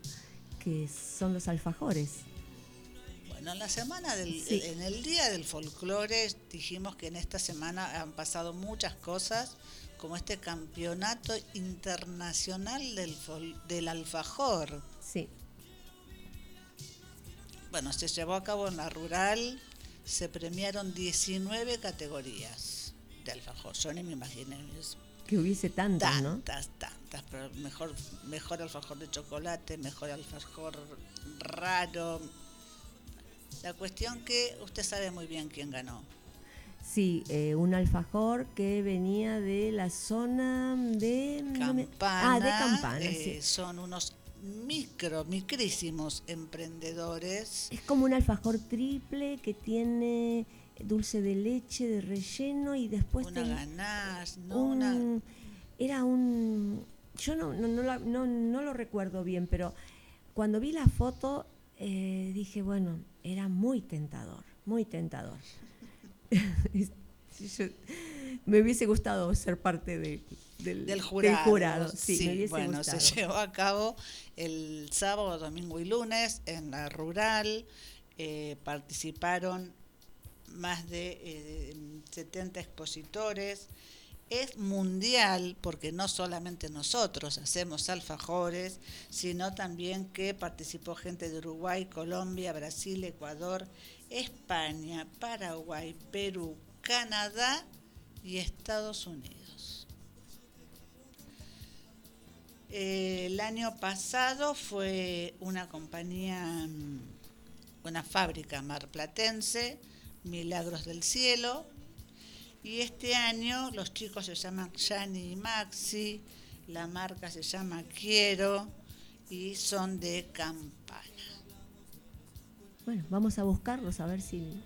D: que son los alfajores.
C: Bueno, en la semana del,
D: Sí.
C: en el día del folclore dijimos que en esta semana han pasado muchas cosas, como este campeonato internacional del, fol- del alfajor.
D: Sí,
C: Bueno, se llevó a cabo en la rural, se premiaron 19 categorías de alfajor. Yo ni me imaginé eso.
D: que hubiese tantas, ¿no?
C: Tantas, tantas, pero mejor, mejor alfajor de chocolate, mejor alfajor raro. La cuestión que usted sabe muy bien quién ganó.
D: Sí, eh, un alfajor que venía de la zona de... no me-
C: Campana.
D: ah, de Campana,
C: eh,
D: sí.
C: Son unos micro, micrísimos emprendedores.
D: Es como un alfajor triple que tiene dulce de leche de relleno y después
C: Una no
D: un-
C: una.
D: era un yo no no, no, la- no- no lo recuerdo bien pero cuando vi la foto eh, dije bueno era muy tentador muy tentador Yo- me hubiese gustado ser parte de- del,
C: Del jurado.
D: sí, me
C: bueno,
D: gustado.
C: se llevó a cabo el sábado, domingo y lunes en la rural. eh, participaron más de eh, 70 expositores. Es mundial porque no solamente nosotros hacemos alfajores, sino también que participó gente de Uruguay, Colombia, Brasil, Ecuador, España, Paraguay, Perú, Canadá y Estados Unidos. El año pasado fue una compañía, una fábrica marplatense, Milagros del Cielo, y este año los chicos se llaman Yani y Maxi, la marca se llama Quiero y son de Campana.
D: bueno vamos a buscarlos a ver si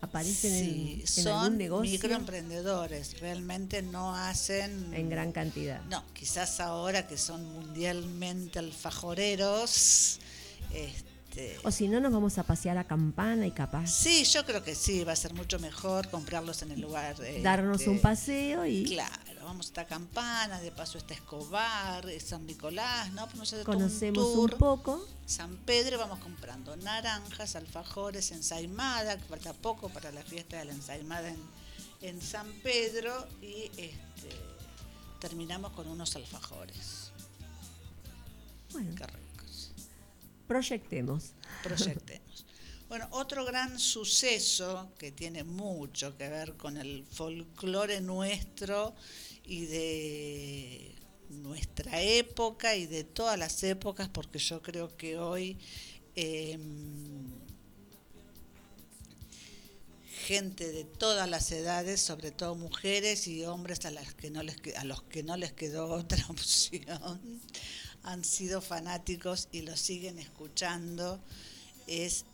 D: aparecen en- en,
C: son
D: algún negocio.
C: microemprendedores, realmente no hacen...
D: en gran cantidad.
C: No, quizás ahora que son mundialmente alfajoreros, este,
D: o si no nos vamos a pasear a Campana y capaz
C: sí, yo creo que sí, va a ser mucho mejor comprarlos en el lugar. eh,
D: darnos
C: de-
D: un paseo y
C: Claro, vamos a esta Campana, de paso está Escobar, eh, San Nicolás, ¿no? Vamos a hacer todo un
D: conocemos
C: tour.
D: un poco
C: San Pedro vamos comprando naranjas, alfajores, ensaimada, que falta poco para la fiesta de la ensaimada en, en San Pedro y este, terminamos con unos alfajores.
D: bueno
C: Qué.
D: Proyectemos
C: Proyectemos. Bueno, otro gran suceso que tiene mucho que ver con el folclore nuestro y de nuestra época y de todas las épocas, porque yo creo que hoy eh, gente de todas las edades, sobre todo mujeres y hombres a, las que no les, a los que no les quedó otra opción, han sido fanáticos y lo siguen escuchando. Es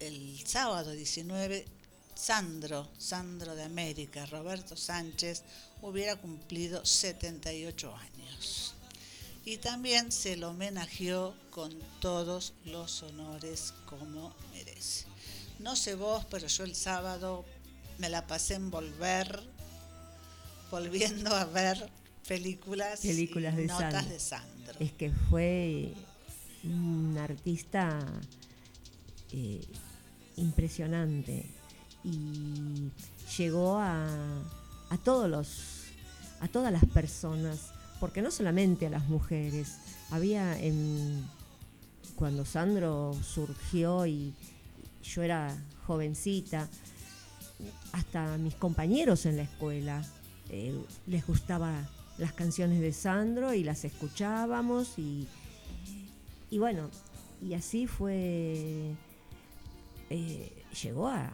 C: el sábado 19 Sandro, Sandro de América, Roberto Sánchez, hubiera cumplido 78 años. Y también se lo homenajeó con todos los honores como merece. No sé vos, pero yo el sábado me la pasé en volver, volviendo a ver películas,
D: Películas
C: y
D: de
C: notas
D: Sandro.
C: de Sandro.
D: Es que fue un artista eh, impresionante y llegó a, a todos los a todas las personas porque no solamente a las mujeres. Había en cuando Sandro surgió y yo era jovencita hasta mis compañeros en la escuela eh, les gustaba las canciones de Sandro y las escuchábamos y, y bueno, y así fue, eh, llegó a,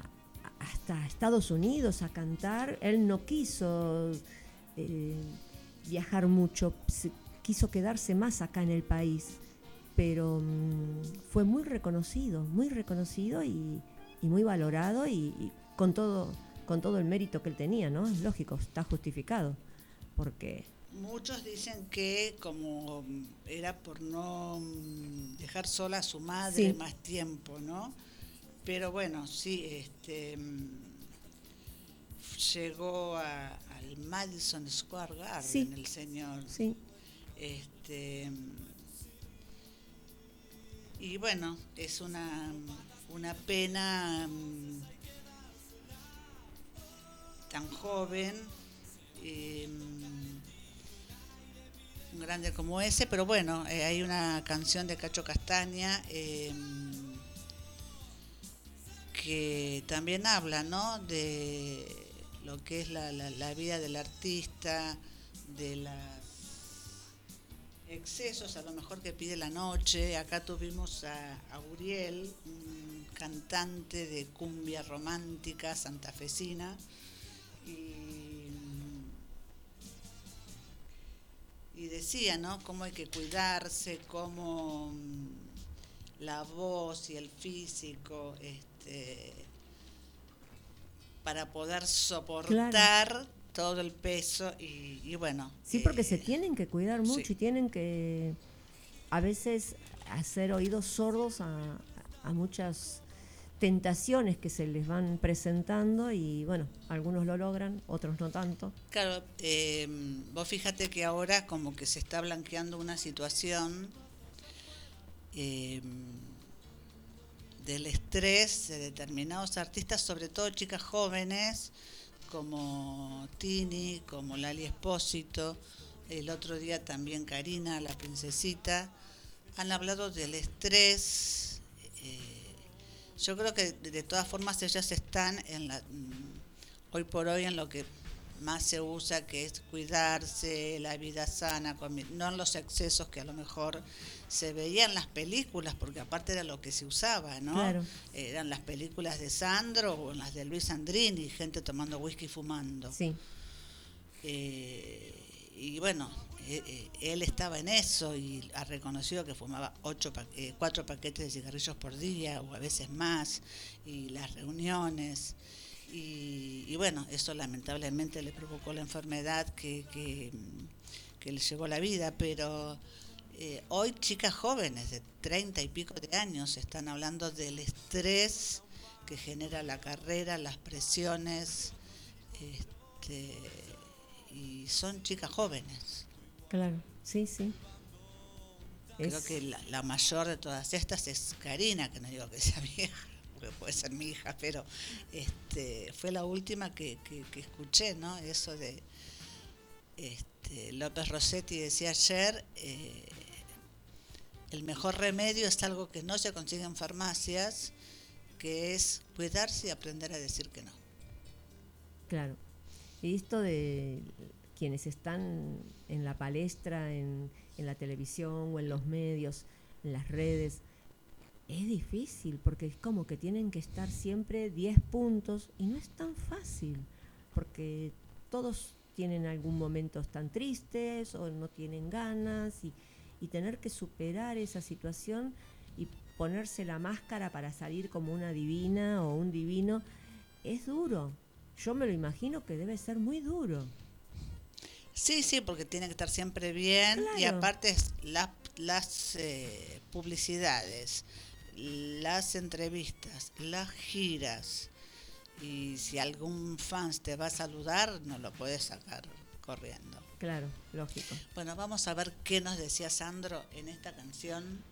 D: hasta Estados Unidos a cantar, él no quiso eh, viajar mucho, quiso quedarse más acá en el país, pero mm, fue muy reconocido, muy reconocido y, y muy valorado y, y con todo con todo el mérito que él tenía, ¿no? Es lógico, está justificado, porque
C: Muchos dicen que como era por no mm, dejar sola a su madre
D: Sí.
C: más tiempo, ¿no? Pero bueno, sí, este mm, llegó a- al Madison Square Garden
D: Sí.
C: el señor.
D: sí,
C: Este mm, y bueno, es una, una pena tan joven, eh, un grande como ese, pero bueno, eh, hay una canción de Cacho Castaña eh, que también habla, ¿no? De lo que es la, la- la vida del artista, de los excesos a lo mejor que pide la noche. Acá tuvimos a, a Uriel, un cantante de cumbia romántica santafesina. Y, y decía, ¿no? Cómo hay que cuidarse, cómo mm, la voz y el físico, este, para poder soportar todo el peso y, y bueno.
D: sí, porque
C: eh,
D: se tienen que cuidar mucho
C: sí.
D: y tienen que a veces hacer oídos sordos a, a muchas tentaciones que se les van presentando y bueno, algunos lo logran, otros no tanto.
C: Claro, eh, vos fíjate que ahora como que se está blanqueando una situación eh, del estrés de determinados artistas, sobre todo chicas jóvenes como Tini, como Lali Espósito, el otro día también Karina, la princesita, han hablado del estrés. Yo creo que de todas formas ellas están en la, mm, hoy por hoy en lo que más se usa, que es cuidarse, la vida sana, no en los excesos que a lo mejor se veían en las películas, porque aparte era lo que se usaba, ¿no?
D: Claro.
C: Eran las películas de Sandro o las de Luis Andrini, gente tomando whisky y fumando.
D: Sí,
C: Eh, y bueno, él estaba en eso y ha reconocido que fumaba ocho pa- eh, cuatro paquetes de cigarrillos por día o a veces más, y las reuniones. Y, y bueno, eso lamentablemente le provocó la enfermedad que, que, mm, le llevó la vida, pero eh, hoy chicas jóvenes de treinta y pico de años están hablando del estrés que genera la carrera, las presiones, este, y son chicas jóvenes.
D: Claro, sí, sí.
C: Creo
D: Es-
C: que la, la mayor de todas estas es Karina, que no digo que sea vieja, porque puede ser mi hija, pero este, fue la última que, que- que escuché, ¿no? Eso de este, López Rossetti decía ayer, eh, el mejor remedio es algo que no se consigue en farmacias, que es cuidarse y aprender a decir que no.
D: Claro. Y esto de quienes están en la palestra, en, la televisión o en los medios, en las redes, es difícil porque es como que tienen que estar siempre 10 puntos y no es tan fácil porque todos tienen algún momento tan tristes o no tienen ganas y, y tener que superar esa situación y ponerse la máscara para salir como una divina o un divino es duro. Yo me lo imagino que debe ser muy duro.
C: Sí, sí, porque tiene que estar siempre bien y aparte es la- las eh, publicidades, las entrevistas, las giras y si algún fan te va a saludar no lo puedes sacar corriendo.
D: Claro, lógico.
C: Bueno, vamos a ver qué nos decía Sandro en esta canción.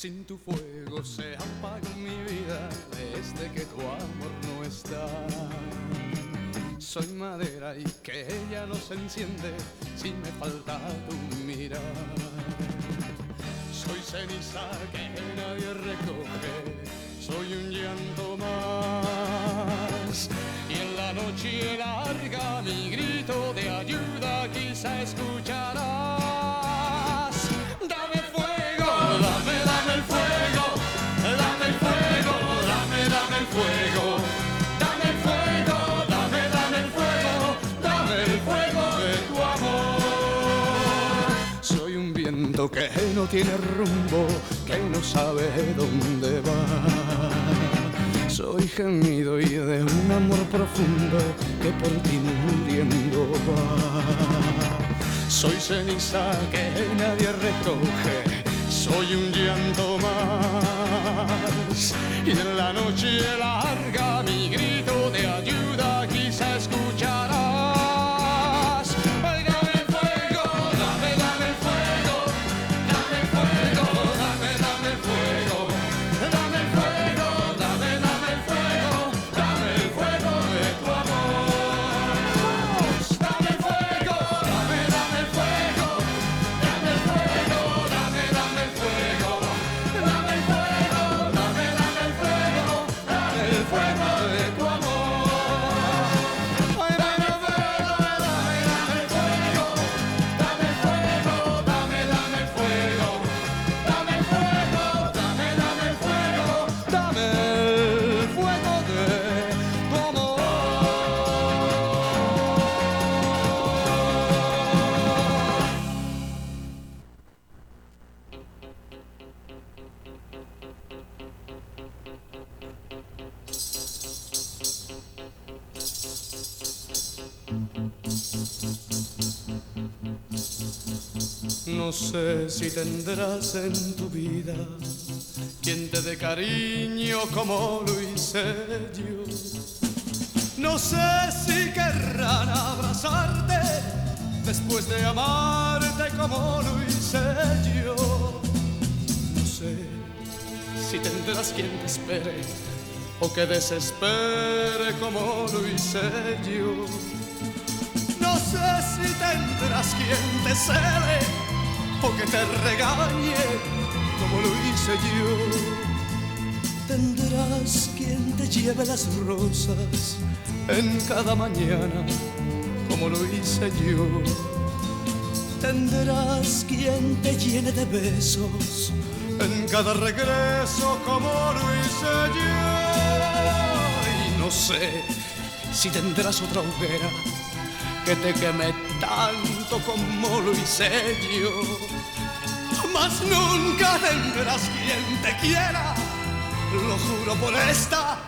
F: Sin tu fuego se apaga mi vida desde que tu amor no está. Soy madera y que ella no se enciende si me falta tu mirar. Soy ceniza que nadie recoge, soy un llanto más. Y en la noche larga mi grito de ayuda quizá escucharás. Tiene rumbo, que no sabe dónde va. Soy gemido y de un amor profundo que por ti muriendo va. Soy ceniza que nadie recoge, soy un llanto más. Y en la noche larga mi grito de ayuda quizá escucharás. Tendrás en tu vida quien te dé cariño como lo hice yo. No sé si querrán abrazarte después de amarte como lo hice yo. No sé si tendrás quien te espere o que desespere como lo hice yo. No sé si tendrás quien te cele o que te regañe como lo hice yo. Tendrás quien te lleve las rosas en cada mañana como lo hice yo. Tendrás quien te llene de besos en cada regreso como lo hice yo. Y no sé si tendrás otra hoguera que te queme tanto como lo hice yo. Mas nunca tendrás quien te quiera, lo juro por esta,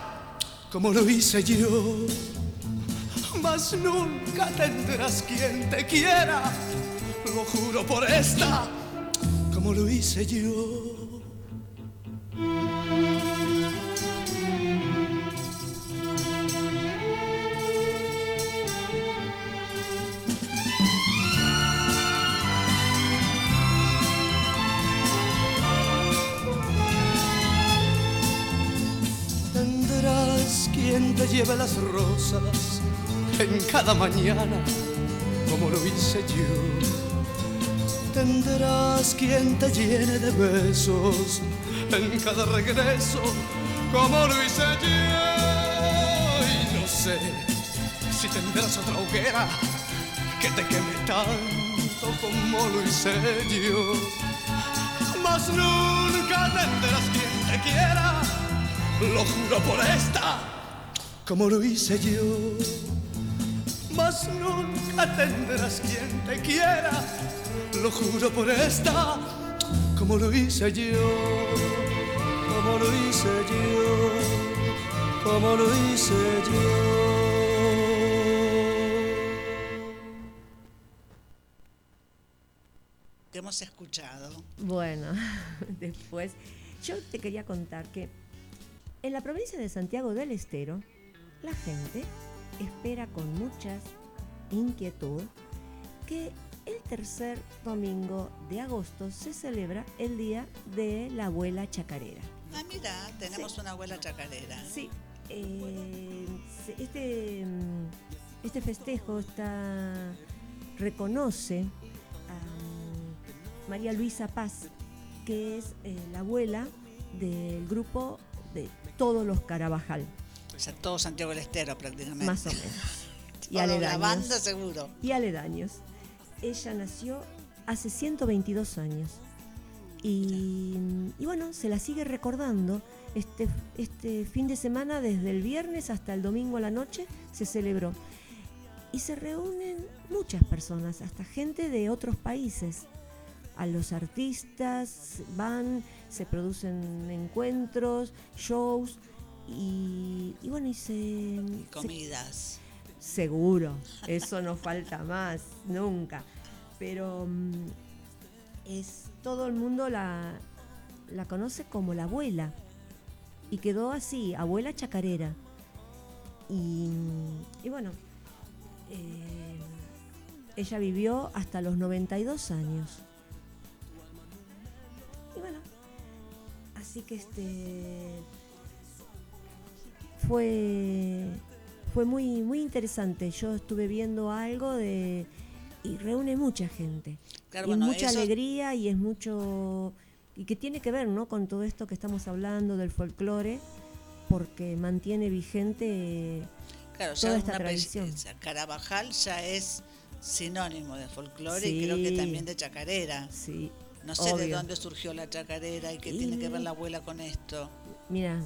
F: como lo hice yo. Mas nunca tendrás quien te quiera, lo juro por esta, como lo hice yo. Te lleve las rosas en cada mañana, como lo hice yo. Tendrás quien te llene de besos en cada regreso, como lo hice yo. Y no sé si tendrás otra hoguera que te queme tanto como lo hice yo. Mas nunca tendrás quien te quiera, lo juro por esta, como lo hice yo.
G: mas nunca tendrás quien te quiera. Lo juro por esta, como lo hice yo, como lo hice yo, como lo hice yo.
C: que hemos escuchado.
D: Bueno, después yo te quería contar que en la provincia de Santiago del Estero, la gente espera con mucha inquietud que el tercer domingo de agosto se celebra el Día de la Abuela Chacarera.
C: Ah, mira, tenemos una abuela chacarera.
D: Sí, eh, este, este festejo está, reconoce a María Luisa Paz, que es eh, la abuela del grupo de todos los Carabajal,
C: O sea, todo Santiago del Estero prácticamente.
D: más o menos. y
C: Toda la
D: aledaños.
C: banda seguro.
D: y aledaños. Ella nació hace 122 años. Y, y bueno, se la sigue recordando. Este, este fin de semana, desde el viernes hasta el domingo a la noche, se celebró. Y se reúnen muchas personas, hasta gente de otros países. A los artistas van, se producen encuentros, shows. Y, y bueno, y se, se
C: Comidas.
D: Seguro, eso no falta más, nunca. Pero mm, es todo el mundo la, la conoce como la abuela. Y quedó así, abuela chacarera. Y, y bueno, eh, ella vivió hasta los 92 años. Y bueno, así que este fue fue muy muy interesante. Yo estuve viendo algo de y reúne mucha gente.
C: Claro,
D: y
C: bueno,
D: mucha
C: eso-
D: alegría y es mucho y que tiene que ver, ¿no? Con todo esto que estamos hablando del folclore porque mantiene vigente
C: Claro,
D: toda
C: ya
D: esta tradición.
C: Carabajal ya es sinónimo de folclore
D: Sí.
C: y creo que también de chacarera.
D: Sí.
C: No sé de dónde surgió la chacarera y qué tiene que ver la abuela con esto.
D: Mira,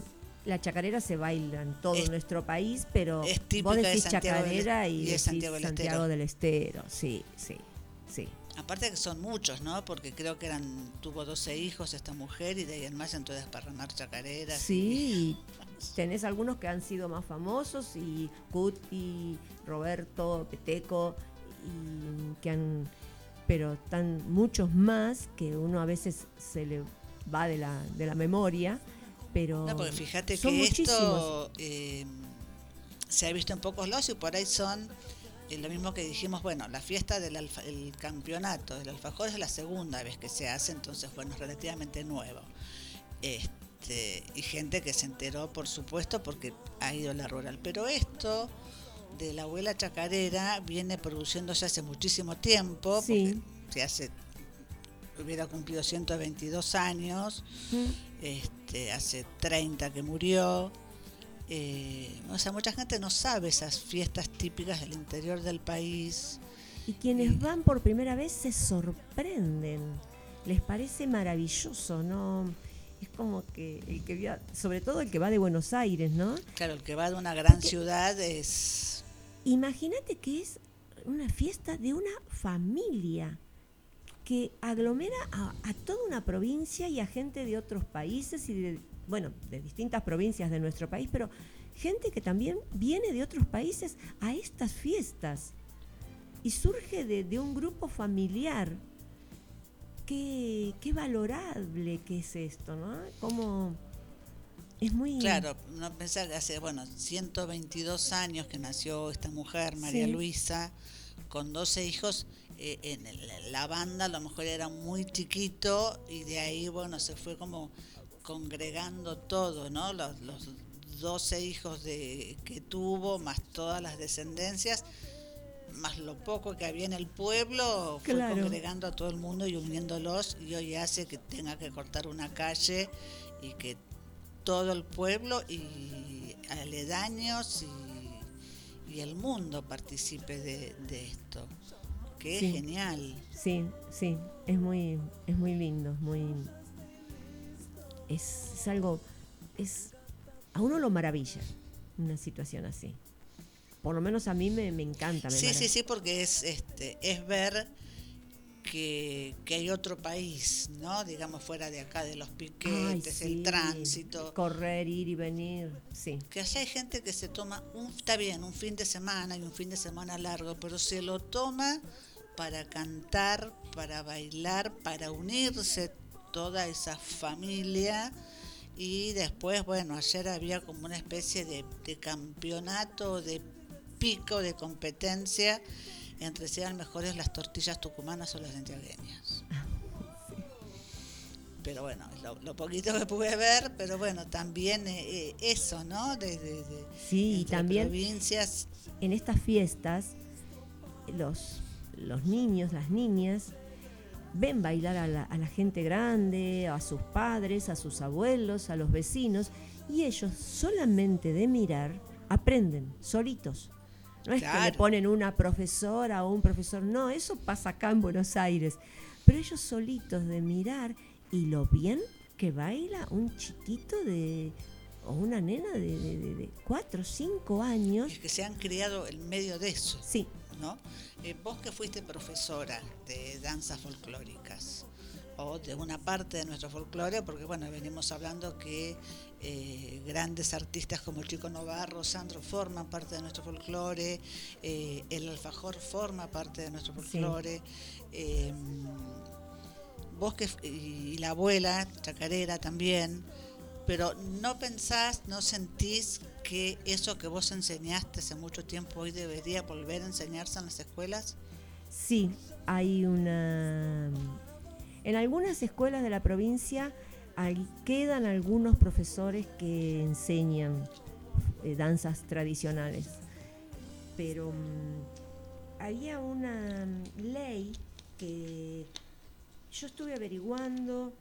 D: la chacarera se baila en todo
C: Es-
D: nuestro país, pero
C: es
D: vos
C: de
D: decís
C: del-
D: chacarera y,
C: y de
D: decís
C: Santiago del
D: Santiago
C: Estero.
D: del Estero. Sí, sí, sí.
C: Aparte que son muchos, ¿no? Porque creo que eran tuvo 12 hijos esta mujer y de ahí en más entonces desparramar chacareras.
D: Sí, y tenés algunos que han sido más famosos y Cuti, Roberto, Peteco, y que han, pero están muchos más que uno a veces se le va de la, de la memoria, pero
C: No, porque fíjate
D: son
C: que esto eh, se ha visto en pocos lados y por ahí son eh, lo mismo que dijimos, bueno, la fiesta del alfa- el campeonato del alfajor es la segunda vez que se hace, entonces bueno, es relativamente nuevo. Este, y gente que se enteró, por supuesto, porque ha ido a la rural. Pero esto de la abuela chacarera viene produciéndose hace muchísimo tiempo,
D: Sí.
C: porque se hace hubiera cumplido 122 años,
D: Mm.
C: este, hace 30 que murió. Eh, o sea, mucha gente no sabe esas fiestas típicas del interior del país.
D: Y quienes van por primera vez se sorprenden, les parece maravilloso, ¿no? Es como que el que via- sobre todo el que va de Buenos Aires, ¿no?
C: Claro, el que va de una gran
D: Porque-
C: ciudad es...
D: Imagínate que es una fiesta de una familia que aglomera a, a toda una provincia y a gente de otros países y de, bueno, de distintas provincias de nuestro país, pero gente que también viene de otros países a estas fiestas y surge de, de un grupo familiar. Qué, qué valorable que es esto, ¿no? Como es muy...
C: Claro, no pensar que hace, bueno, 122 años que nació esta mujer, María
D: Sí.
C: Luisa, con 12 hijos. Eh, en la banda a lo mejor era muy chiquito y de ahí, bueno, se fue como congregando todo, ¿no? Los, los 12 hijos de, que tuvo, más todas las descendencias, más lo poco que había en el pueblo, fue
D: Claro.
C: congregando a todo el mundo y uniéndolos y hoy hace que tenga que cortar una calle y que todo el pueblo y aledaños y, y el mundo participe de, de esto,
D: Sí.
C: es genial.
D: Sí, sí, es muy, es muy lindo, es muy. Es, es algo. Es. A uno lo maravilla una situación así. por lo menos a mí me, me encanta. me
C: Sí, sí,
D: maravilla.
C: sí, porque es, este, es ver que, que hay otro país, ¿no? Digamos, fuera de acá, de los
D: Ay,
C: piquetes,
D: sí,
C: el tránsito.
D: Correr, ir y venir, sí.
C: Que allá hay gente que se toma, un, está bien, un fin de semana y un fin de semana largo, pero se lo toma para cantar, para bailar, para unirse toda esa familia. Y después, bueno, ayer había como una especie de, de campeonato, de pico, de competencia entre si eran mejores las tortillas tucumanas o las santiagueñas. Pero bueno, lo, lo poquito que pude ver, pero bueno, también eh, eh, eso, ¿no? De, de- de-
D: Sí, y también
C: provincias.
D: en estas fiestas los, los niños, las niñas, ven bailar a la, a la gente grande, a sus padres, a sus abuelos, a los vecinos, y ellos solamente de mirar aprenden solitos. No es que le ponen una profesora o un profesor, no, eso pasa acá en Buenos Aires. Pero ellos solitos de mirar y lo bien que baila un chiquito de o una nena de, de, de- de cuatro o cinco años.
C: Es que se han criado en medio de eso,
D: Sí,
C: ¿no? Eh, vos que fuiste profesora de danzas folclóricas o de una parte de nuestro folclore, porque bueno, venimos hablando que eh, grandes artistas como el Chico Novarro, Sandro forman parte de nuestro folclore, eh, el alfajor forma parte de nuestro folclore, vos que y la abuela chacarera también, pero no pensás, no sentís que eso que vos enseñaste hace mucho tiempo hoy debería volver a enseñarse en las escuelas?
D: Sí, hay una... En algunas escuelas de la provincia hay- quedan algunos profesores que enseñan eh, danzas tradicionales, pero mm, había una mm, ley que yo estuve averiguando,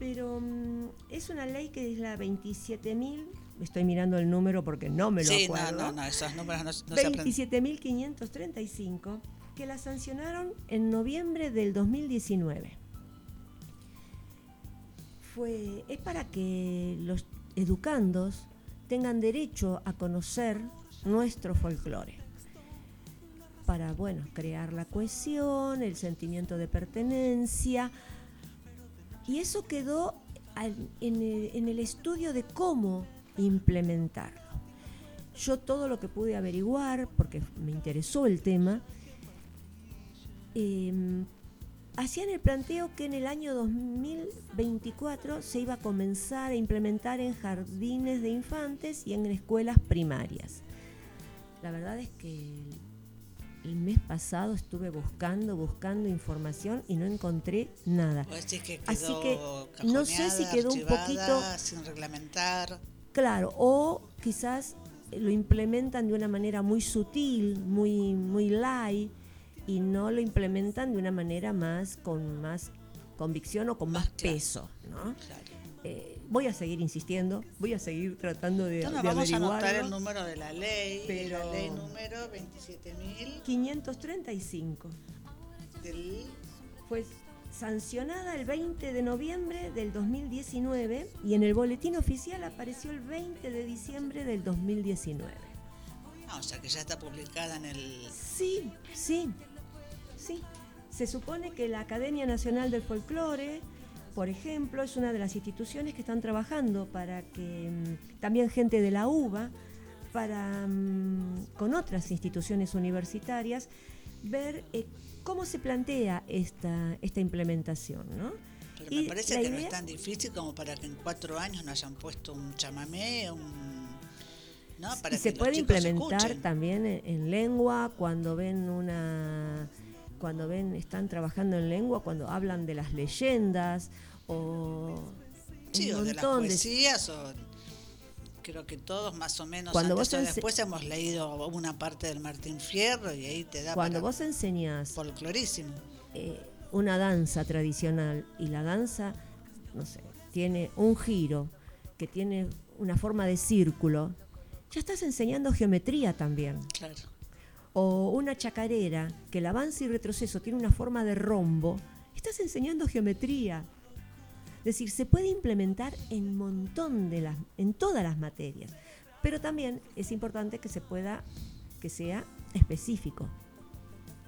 D: pero mm, es una ley que es la 27.000, estoy mirando el número porque no me lo
C: sí, no,
D: acuerdo.
C: no, no, esos números no, no se aprenden.
D: 27.535 que la sancionaron en noviembre del 2019. Fue, es para que los educandos tengan derecho a conocer nuestro folclore. Para, bueno, crear la cohesión, el sentimiento de pertenencia. Y eso quedó en el estudio de cómo implementarlo. Yo todo lo que pude averiguar, porque me interesó el tema, eh, hacían el planteo que en el año 2024 se iba a comenzar a implementar en jardines de infantes y en escuelas primarias. La verdad es que el, mes pasado estuve buscando, buscando información y no encontré nada.
C: Que
D: Así que no sé si quedó un poquito-
C: sin reglamentar.
D: Claro, o quizás lo implementan de una manera muy sutil, muy, muy light, y no lo implementan de una manera más con más convicción o con más
C: claro.
D: peso, ¿no?
C: Claro.
D: Eh, voy a seguir insistiendo, voy a seguir tratando de,
C: Entonces
D: de
C: vamos a anotar el número de la ley,
D: Pero-
C: la ley número 27.000
D: 535
C: del...
D: fue sancionada el 20 de noviembre del 2019 y en el boletín oficial apareció el 20 de diciembre del 2019.
C: Ah, o sea que ya está publicada en el...
D: Sí, sí, sí. Se supone que la Academia Nacional del Folclore, por ejemplo, es una de las instituciones que están trabajando para que mm, también gente de la UBA, para mm, con otras instituciones universitarias, ver eh, cómo se plantea esta, esta implementación, ¿no?
C: Pero
D: Y
C: me parece que no es tan difícil como para que en cuatro años no hayan puesto un chamamé, un... ¿no? Para
D: y se
C: que los
D: puede implementar
C: escuchen.
D: también en, en lengua cuando ven una cuando ven están trabajando en lengua cuando hablan de las leyendas o
C: Sí,
D: un
C: o de las
D: montón de-
C: poesías, o creo que todos más o menos
D: Cuando
C: antes
D: vos
C: o después hemos leído una parte del Martín Fierro y ahí te da
D: cuando
C: para
D: vos enseñás
C: folclorísimo.
D: eh, una danza tradicional y la danza no sé tiene un giro que tiene una forma de círculo ya estás enseñando geometría también
C: Claro.
D: o una chacarera que el avance y retroceso tiene una forma de rombo, estás enseñando geometría. Es decir, se puede implementar en montón de las, en todas las materias. Pero también es importante que se pueda, que sea específico,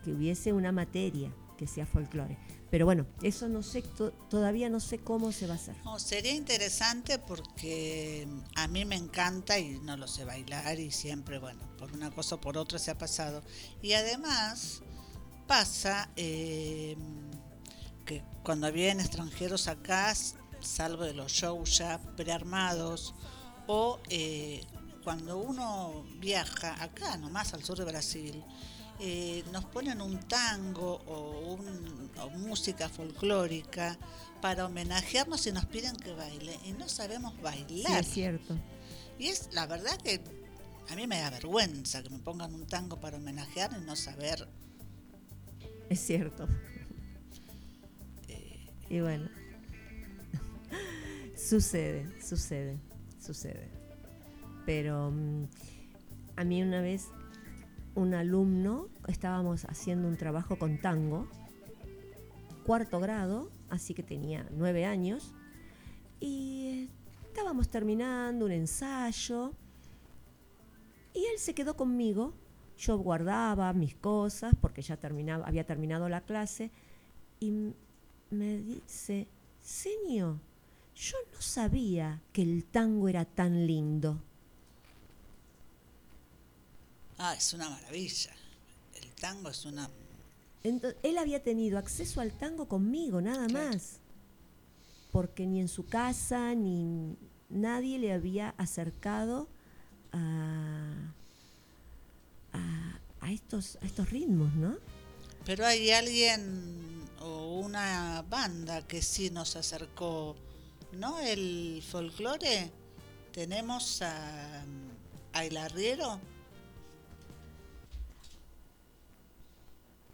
D: que hubiese una materia que sea folclore. Pero bueno, eso no sé, to- todavía no sé cómo se va a hacer.
C: No, sería interesante porque a mí me encanta y no lo sé bailar y siempre, bueno, por una cosa o por otra se ha pasado. Y además pasa eh, que cuando vienen extranjeros acá, salvo de los shows ya prearmados, o eh, cuando uno viaja acá nomás al sur de Brasil, eh, nos ponen un tango o, un- o música folclórica para homenajearnos y nos piden que baile y no sabemos
D: Sí,
C: bailar.
D: es cierto.
C: y es la verdad que a mí me da vergüenza que me pongan un tango para homenajear y no saber.
D: Es cierto. Y bueno, sucede, sucede, sucede. Pero mm, a mí una vez un alumno, estábamos haciendo un trabajo con tango, cuarto grado, así que tenía nueve años, y estábamos terminando un ensayo, y él se quedó conmigo. Yo guardaba mis cosas porque ya terminaba, había terminado la clase y me dice, señor, yo no sabía que el tango era tan lindo.
C: Ah, es una maravilla. El tango es una.
D: Él había tenido acceso al tango conmigo, nada
C: Claro.
D: más. Porque ni en su casa ni nadie le había acercado a, a, a estos, a estos ritmos, ¿no?
C: Pero hay alguien o una banda que sí nos acercó, ¿no? El folclore. Tenemos a, a El Arriero.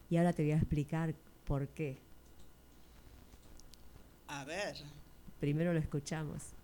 D: Y ahora te voy a explicar por qué.
C: A ver.
D: Primero lo escuchamos.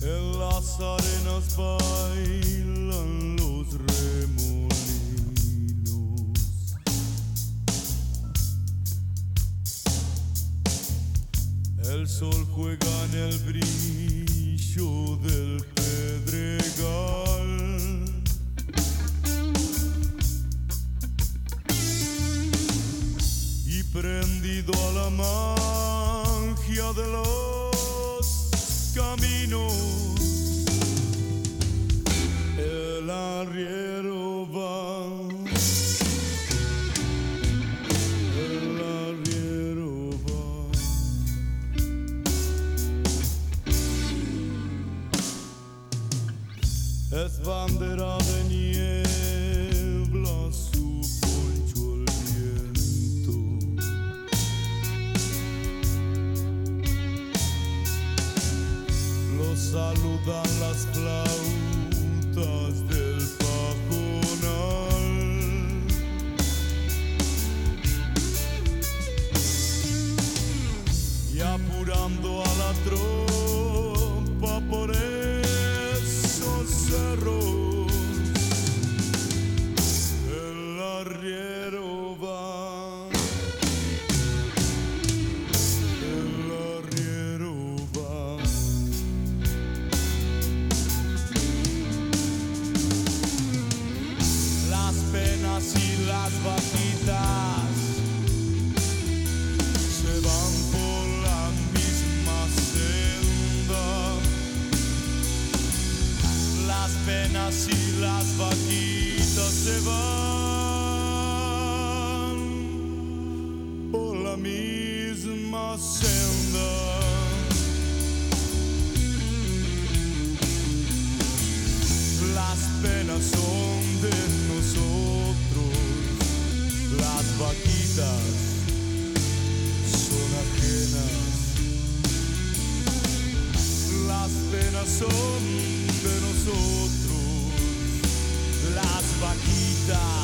H: En las arenas bailan los remolinos. El sol juega en el brillo del pedregal. Y prendido a la magia de los caminos, el arriero de nosotros, las vaquitas.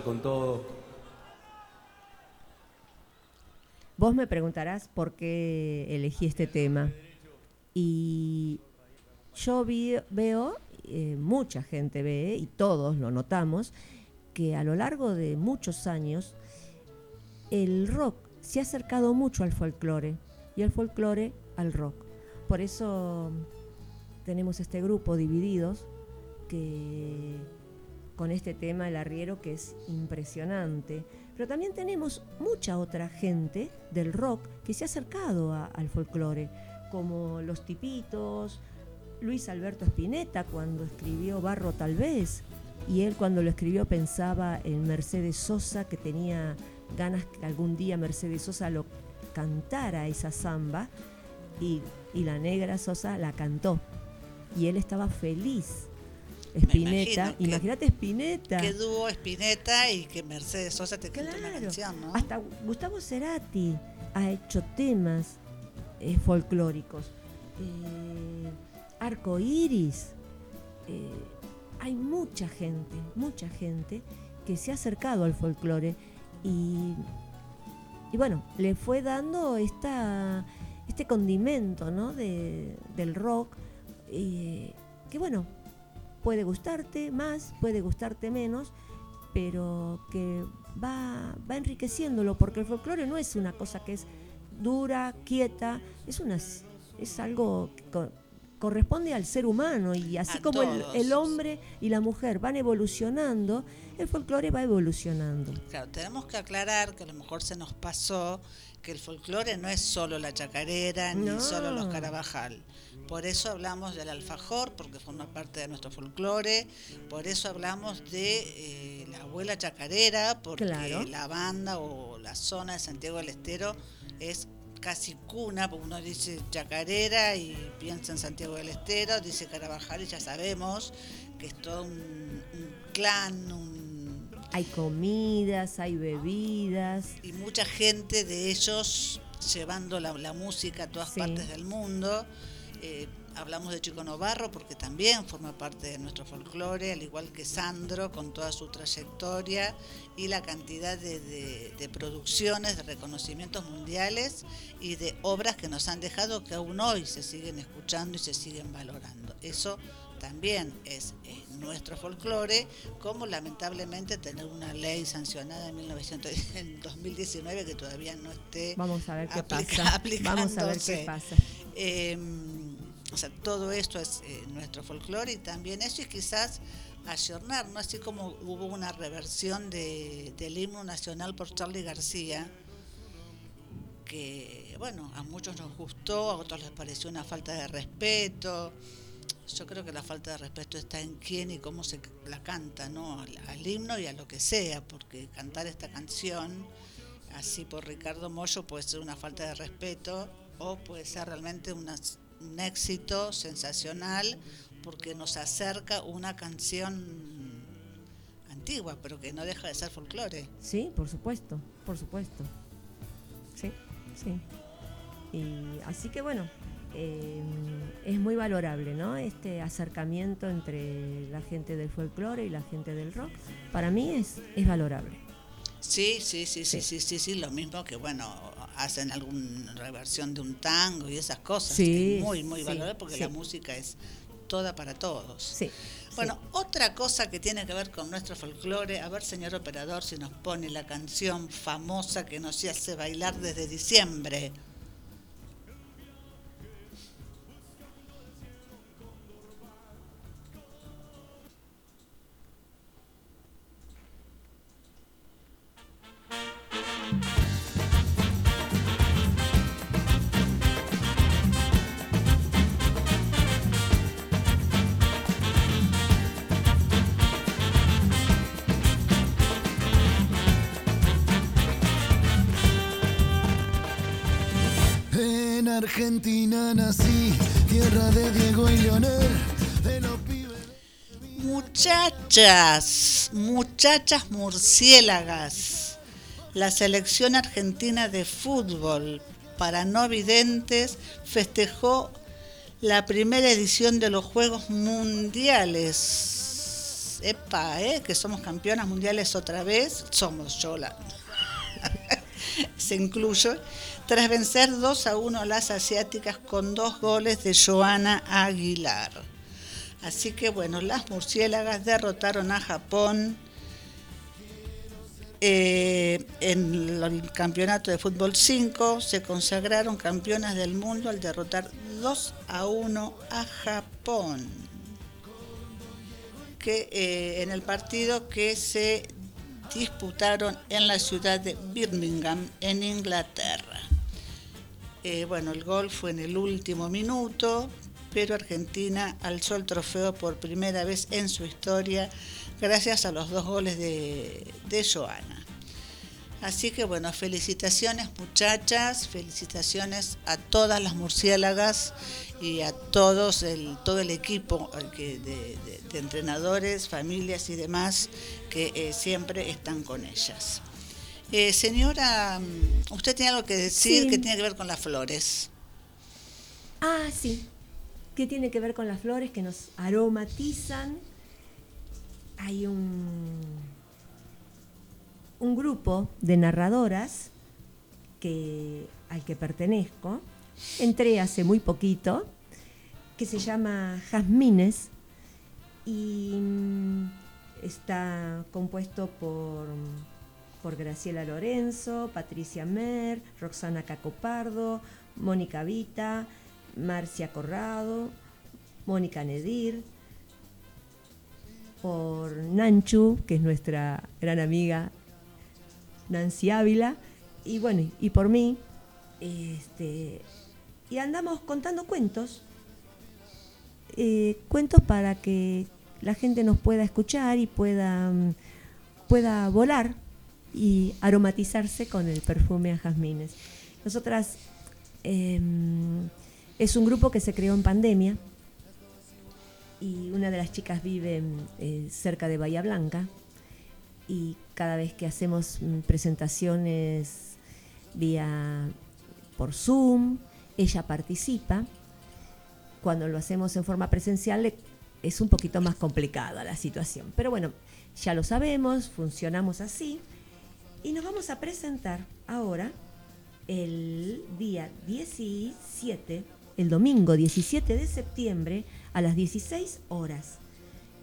I: Con todo.
D: Vos me preguntarás por qué elegí este tema. Y yo veo, eh, mucha gente ve, y todos lo notamos, que a lo largo de muchos años el rock se ha acercado mucho al folclore y el folclore al rock. Por eso tenemos este grupo divididos que con este tema el arriero que es impresionante. Pero también tenemos mucha otra gente del rock que se ha acercado al folclore, como Los Tipitos, Luis Alberto Spinetta cuando escribió Barro tal vez, y él cuando lo escribió pensaba en Mercedes Sosa, que tenía ganas que algún día Mercedes Sosa lo cantara esa samba, y, y la negra Sosa la cantó. Y él estaba feliz. Spinetta, imagínate Spinetta.
C: Que dúo Spinetta y que Mercedes Sosa te canta una
D: Claro,
C: canción, ¿no?
D: Hasta Gustavo Cerati ha hecho temas eh, folclóricos. Eh, Arco Iris. eh, hay mucha gente, mucha gente que se ha acercado al folclore y, y bueno, le fue dando esta, este condimento ¿no? de, del rock eh, que bueno, puede gustarte más, puede gustarte menos, pero que va, va enriqueciéndolo, porque el folclore no es una cosa que es dura, quieta, es una es algo que corresponde al ser humano y así
C: A
D: como el, hombre y la mujer van evolucionando, el folclore va evolucionando.
C: Claro, tenemos que aclarar que a lo mejor se nos pasó que el folclore no es solo la chacarera ni solo los carabajal. Por eso hablamos del alfajor, porque forma parte de nuestro folclore. Por eso hablamos de eh, la abuela chacarera, porque
D: Claro.
C: la banda o la zona de Santiago del Estero es casi cuna, porque uno dice chacarera y piensa en Santiago del Estero, dice carabajal y ya sabemos que es todo un, un clan, un,
D: Hay comidas, hay bebidas.
C: y mucha gente de ellos llevando la, la música a todas
D: Sí.
C: partes del mundo. Eh, hablamos de Chico Novarro porque también forma parte de nuestro folclore, al igual que Sandro con toda su trayectoria y la cantidad de, de- de producciones, de reconocimientos mundiales y de obras que nos han dejado que aún hoy se siguen escuchando y se siguen valorando. Eso también es nuestro folclore, como lamentablemente tener una ley sancionada en, 1900 en 2019 que todavía no esté
D: Vamos a ver qué
C: aplica-
D: pasa. Vamos a ver qué pasa.
C: Eh, o sea, todo esto es eh, nuestro folclore y también eso y quizás ayornar, ¿no? Así como hubo una reversión de, del himno nacional por Charlie García, que, bueno, a muchos nos gustó, a otros les pareció una falta de respeto. Yo creo que la falta de respeto está en quién y cómo se la canta, ¿no? Al himno y a lo que sea, porque cantar esta canción así por Ricardo Mollo puede ser una falta de respeto o puede ser realmente una- un éxito sensacional porque nos acerca una canción antigua, pero que no deja de ser folclore.
D: Sí, por supuesto, por supuesto. Sí, sí. Y así que bueno, eh, es muy valorable, ¿no? Este acercamiento entre la gente del folclore y la gente del rock. Para mí es, es valorable.
C: Sí, sí, sí, sí, sí, sí, sí, lo mismo que, bueno, hacen alguna reversión de un tango y esas cosas.
D: Sí,
C: es muy, muy
D: sí,
C: valorable porque
D: sí.
C: la música es toda para todos.
D: Sí.
C: Bueno, otra cosa que tiene que ver con nuestro folclore, a ver, señor operador, si nos pone la canción famosa que nos hace bailar desde diciembre.
J: Nací, tierra de Diego y Leonel, de los pibes.
C: Muchachas, muchachas murciélagas, la selección argentina de fútbol para no videntes festejó la primera edición de los Juegos Mundiales. Epa, ¿eh? que somos campeonas mundiales otra vez. Somos yo la... Se incluye. Tras vencer 2 a 1 a las asiáticas con dos goles de Joana Aguilar. Así que bueno, las murciélagas derrotaron a Japón eh, en el campeonato de fútbol 5. Se consagraron campeonas del mundo al derrotar 2 a 1 a Japón. Que eh, en el partido que se disputaron en la ciudad de Birmingham, en Inglaterra. Eh, bueno, el gol fue en el último minuto, pero Argentina alzó el trofeo por primera vez en su historia gracias a los dos goles de, de Joana. Así que bueno, felicitaciones muchachas, felicitaciones a todas las murciélagas y a todo el equipo de entrenadores, familias y demás que eh, siempre están con ellas. Eh, señora, mm, usted tiene algo que decir
D: Sí.
C: que tiene que ver con las flores.
D: Ah, sí. ¿Qué tiene que ver con las flores que nos aromatizan? Hay un, un grupo de narradoras que, al que pertenezco. Entré hace muy poquito, que se llama Jazmines y mm, está compuesto por, por Graciela Lorenzo, Patricia Mer, Roxana Cacopardo, Mónica Vita, Marcia Corrado, Mónica Nedir, por Nanchu, que es nuestra gran amiga Nancy Ávila, y bueno, y por mí. Este, y andamos contando cuentos, eh, cuentos para que la gente nos pueda escuchar y pueda, mm, pueda volar y aromatizarse con el perfume a jazmines. Nosotras em, es un grupo que se creó en pandemia y una de las chicas vive mm, eh, cerca de Bahía Blanca y cada vez que hacemos mm, presentaciones vía por Zoom, ella participa. Cuando lo hacemos en forma presencial es un poquito más complicada la situación. Pero bueno, ya lo sabemos, funcionamos así. Y nos vamos a presentar ahora el día 17, el domingo 17 de septiembre a las 16 horas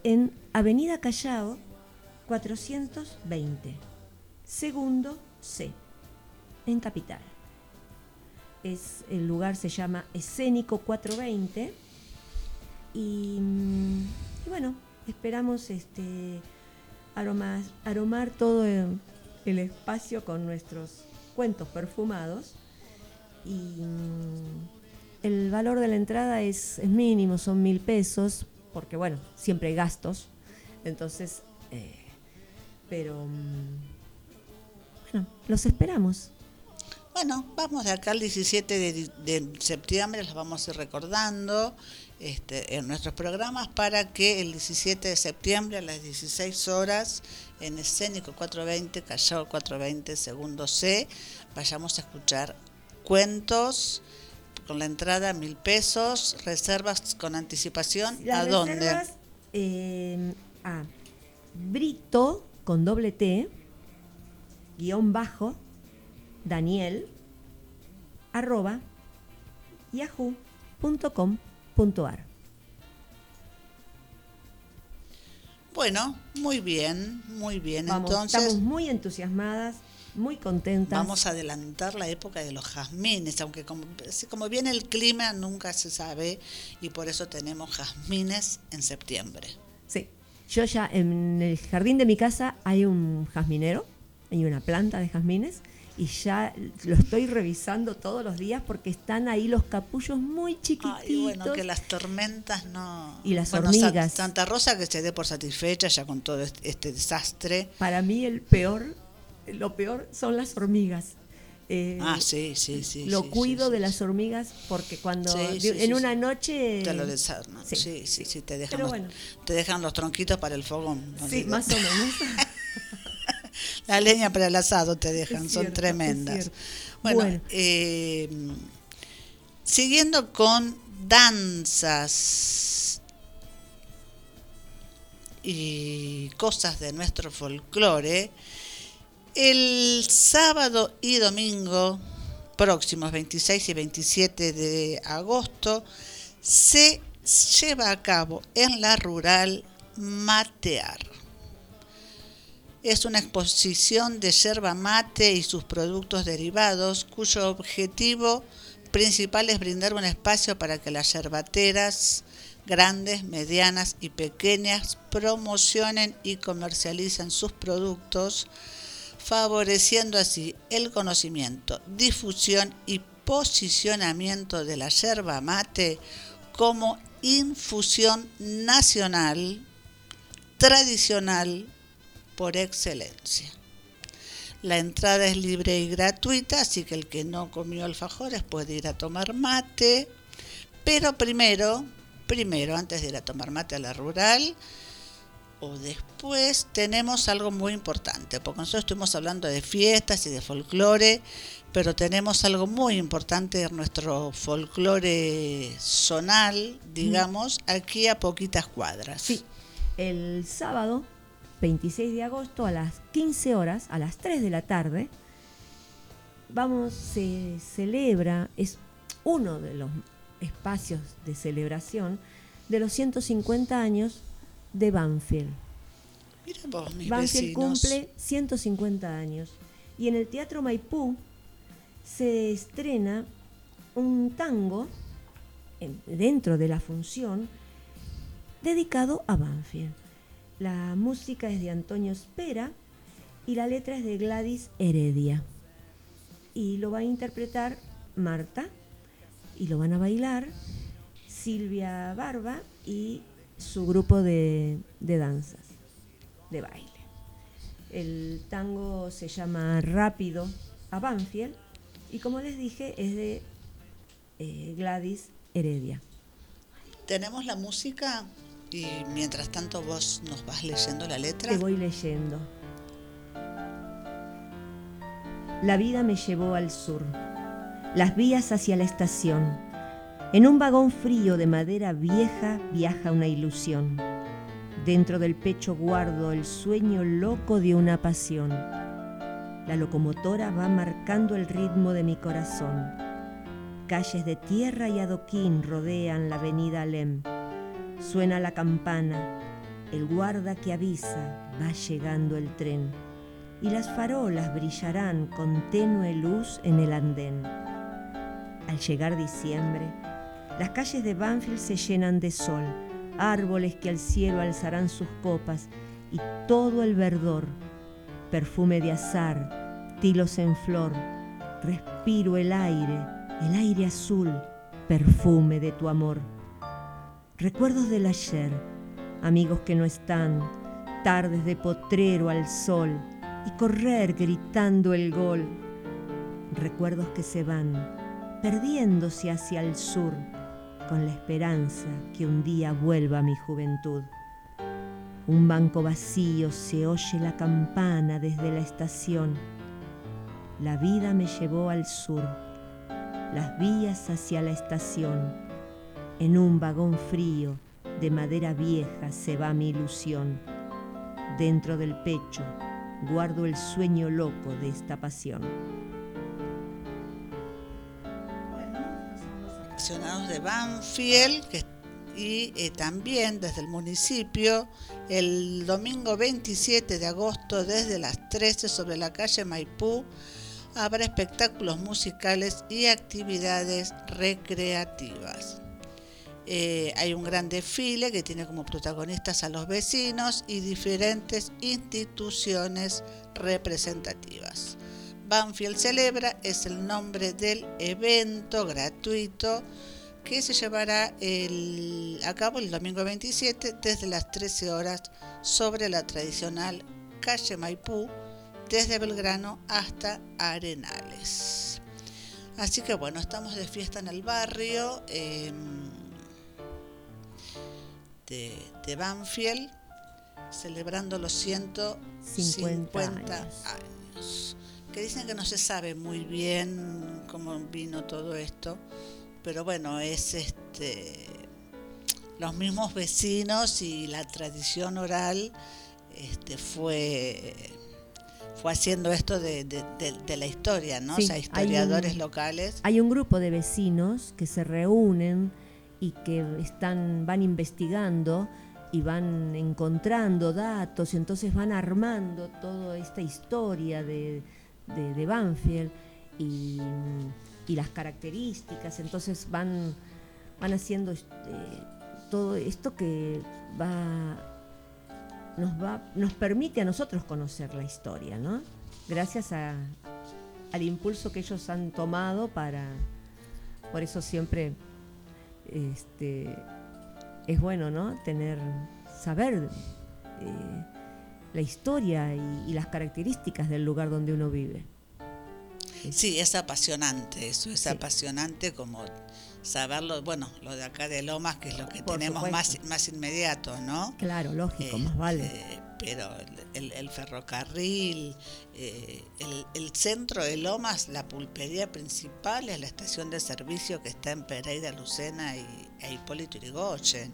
D: en Avenida Callao 420, segundo C, en Capital. Es, el lugar se llama Escénico 420 y, y bueno, esperamos este, aromas- aromar todo el, espacio con nuestros cuentos perfumados y mm, el valor de la entrada es, es mínimo, son mil pesos, porque bueno, siempre hay gastos, entonces, eh, pero mm, bueno, los esperamos.
C: Bueno, vamos de acá al 17 de, de septiembre, los vamos a ir recordando este, en nuestros programas para que el 17 de septiembre a las 16 horas en Escénico 420, Callao 420, segundo C, vayamos a escuchar cuentos con la entrada mil pesos, reservas con anticipación,
D: Las
C: ¿a dónde?
D: eh, a Brito con doble T, guion bajo, Daniel, arroba,
C: Bueno, muy bien, muy bien.
D: Vamos,
C: Entonces,
D: estamos muy entusiasmadas, muy contentas.
C: Vamos a adelantar la época de los jazmines, aunque como, como viene el clima nunca se sabe y por eso tenemos jazmines en septiembre.
D: Sí, yo ya en el jardín de mi casa hay un jazminero, hay una planta de jazmines y ya lo estoy revisando todos los días porque están ahí los capullos muy chiquititos.
C: Ay, bueno, que las tormentas no...
D: Y las
C: Bueno,
D: hormigas.
C: Santa Rosa que se dé por satisfecha ya con todo este, desastre.
D: Para mí el peor, lo peor son las hormigas. Eh,
C: Ah, sí, sí, sí.
D: lo
C: sí,
D: cuido
C: sí,
D: de las hormigas porque cuando
C: Sí,
D: de-
C: sí,
D: en una noche
C: Te lo desarman.
D: Sí.
C: Sí, sí, sí, te dejan,
D: Pero
C: los,
D: bueno.
C: te dejan los tronquitos para el fogón. no
D: sí,
C: digo.
D: más o menos.
C: La leña para el asado te dejan, son tremendas. Bueno. eh, siguiendo con danzas y cosas de nuestro folclore, el sábado y domingo próximos 26 y 27 de agosto se lleva a cabo en la rural Matear. Es una exposición de yerba mate y sus productos derivados, cuyo objetivo principal es brindar un espacio para que las yerbateras grandes, medianas y pequeñas promocionen y comercialicen sus productos, favoreciendo así el conocimiento, difusión y posicionamiento de la yerba mate como infusión nacional, tradicional, por excelencia. La entrada es libre y gratuita, así que el que no comió alfajores puede ir a tomar mate. Pero primero, primero, antes de ir a tomar mate a la rural, o después tenemos algo muy importante, porque nosotros estuvimos hablando de fiestas y de folclore, pero tenemos algo muy importante en nuestro folclore zonal, digamos, aquí a poquitas cuadras.
D: Sí, el sábado 26 de agosto a las 15 horas, a las 3 de la tarde, vamos, se celebra, es uno de los espacios de celebración de los 150 años de Banfield.
C: Mira vos, mis
D: Banfield
C: vecinos.
D: cumple 150 años y en el Teatro Maipú se estrena un tango en- dentro de la función dedicado a Banfield. La música es de Antonio Espera y la letra es de Gladys Heredia. Y lo va a interpretar Marta y lo van a bailar Silvia Barba y su grupo de, danzas, de baile. El tango se llama Rápido a Banfield y como les dije es de eh, Gladys Heredia.
C: Tenemos la música y mientras tanto vos nos vas leyendo la letra.
D: Te voy leyendo. La vida me llevó al sur, las vías hacia la estación. En un vagón frío de madera vieja viaja una ilusión. Dentro del pecho guardo el sueño loco de una pasión. La locomotora va marcando el ritmo de mi corazón. Calles de tierra y adoquín rodean la avenida Alem. Suena la campana, el guarda que avisa, va llegando el tren. Y las farolas brillarán con tenue luz en el andén. Al llegar diciembre, las calles de Banfield se llenan de sol, árboles que al cielo alzarán sus copas y todo el verdor, perfume de azar, tilos en flor, respiro el aire, el aire azul, perfume de tu amor. Recuerdos del ayer, amigos que no están, tardes de potrero al sol y correr gritando el gol. Recuerdos que se van, perdiéndose hacia el sur, con la esperanza que un día vuelva mi juventud. Un banco vacío se oye la campana desde la estación. La vida me llevó al sur, las vías hacia la estación. En un vagón frío de madera vieja se va mi ilusión. Dentro del pecho guardo el sueño loco de esta pasión.
C: aficionados de Banfield que- y eh, también desde el municipio el domingo 27 de agosto desde las 13 sobre la calle Maipú habrá espectáculos musicales y actividades recreativas. Eh, hay un gran desfile que tiene como protagonistas a los vecinos y diferentes instituciones representativas. Banfield Celebra es el nombre del evento gratuito que se llevará a cabo el domingo 27 desde las 13 horas sobre la tradicional calle Maipú, desde Belgrano hasta Arenales. Así que bueno, estamos de fiesta en el barrio em, de, de Banfield, celebrando los 150
D: 50
C: años.
D: años.
C: Que dicen que no se sabe muy bien cómo vino todo esto, pero bueno, es este los mismos vecinos y la tradición oral este, fue fue haciendo esto de, de- de- de la historia, ¿no?
D: Sí,
C: o sea,
D: hay
C: historiadores
D: un-
C: locales.
D: Hay un grupo de vecinos que se reúnen y que están, van investigando y van encontrando datos y entonces van armando toda esta historia de, de- Banfield y, y las características. Entonces van, van haciendo este, todo esto que va nos va nos permite a nosotros conocer la historia, ¿no? Gracias a, al impulso que ellos han tomado para por eso siempre este es bueno, ¿no? Tener saber eh, la historia y, y las características del lugar donde uno vive.
C: Sí, es apasionante, eso es apasionante como saberlo, bueno, lo de acá de Lomas, que es lo que
D: Por
C: tenemos más,
D: supuesto.
C: más inmediato, ¿no?
D: Claro, lógico, más vale.
C: Este, Pero el, el ferrocarril, eh, el, el centro de Lomas, la pulpería principal es la estación de servicio que está en Pereira, Lucena y, e Hipólito Yrigoyen.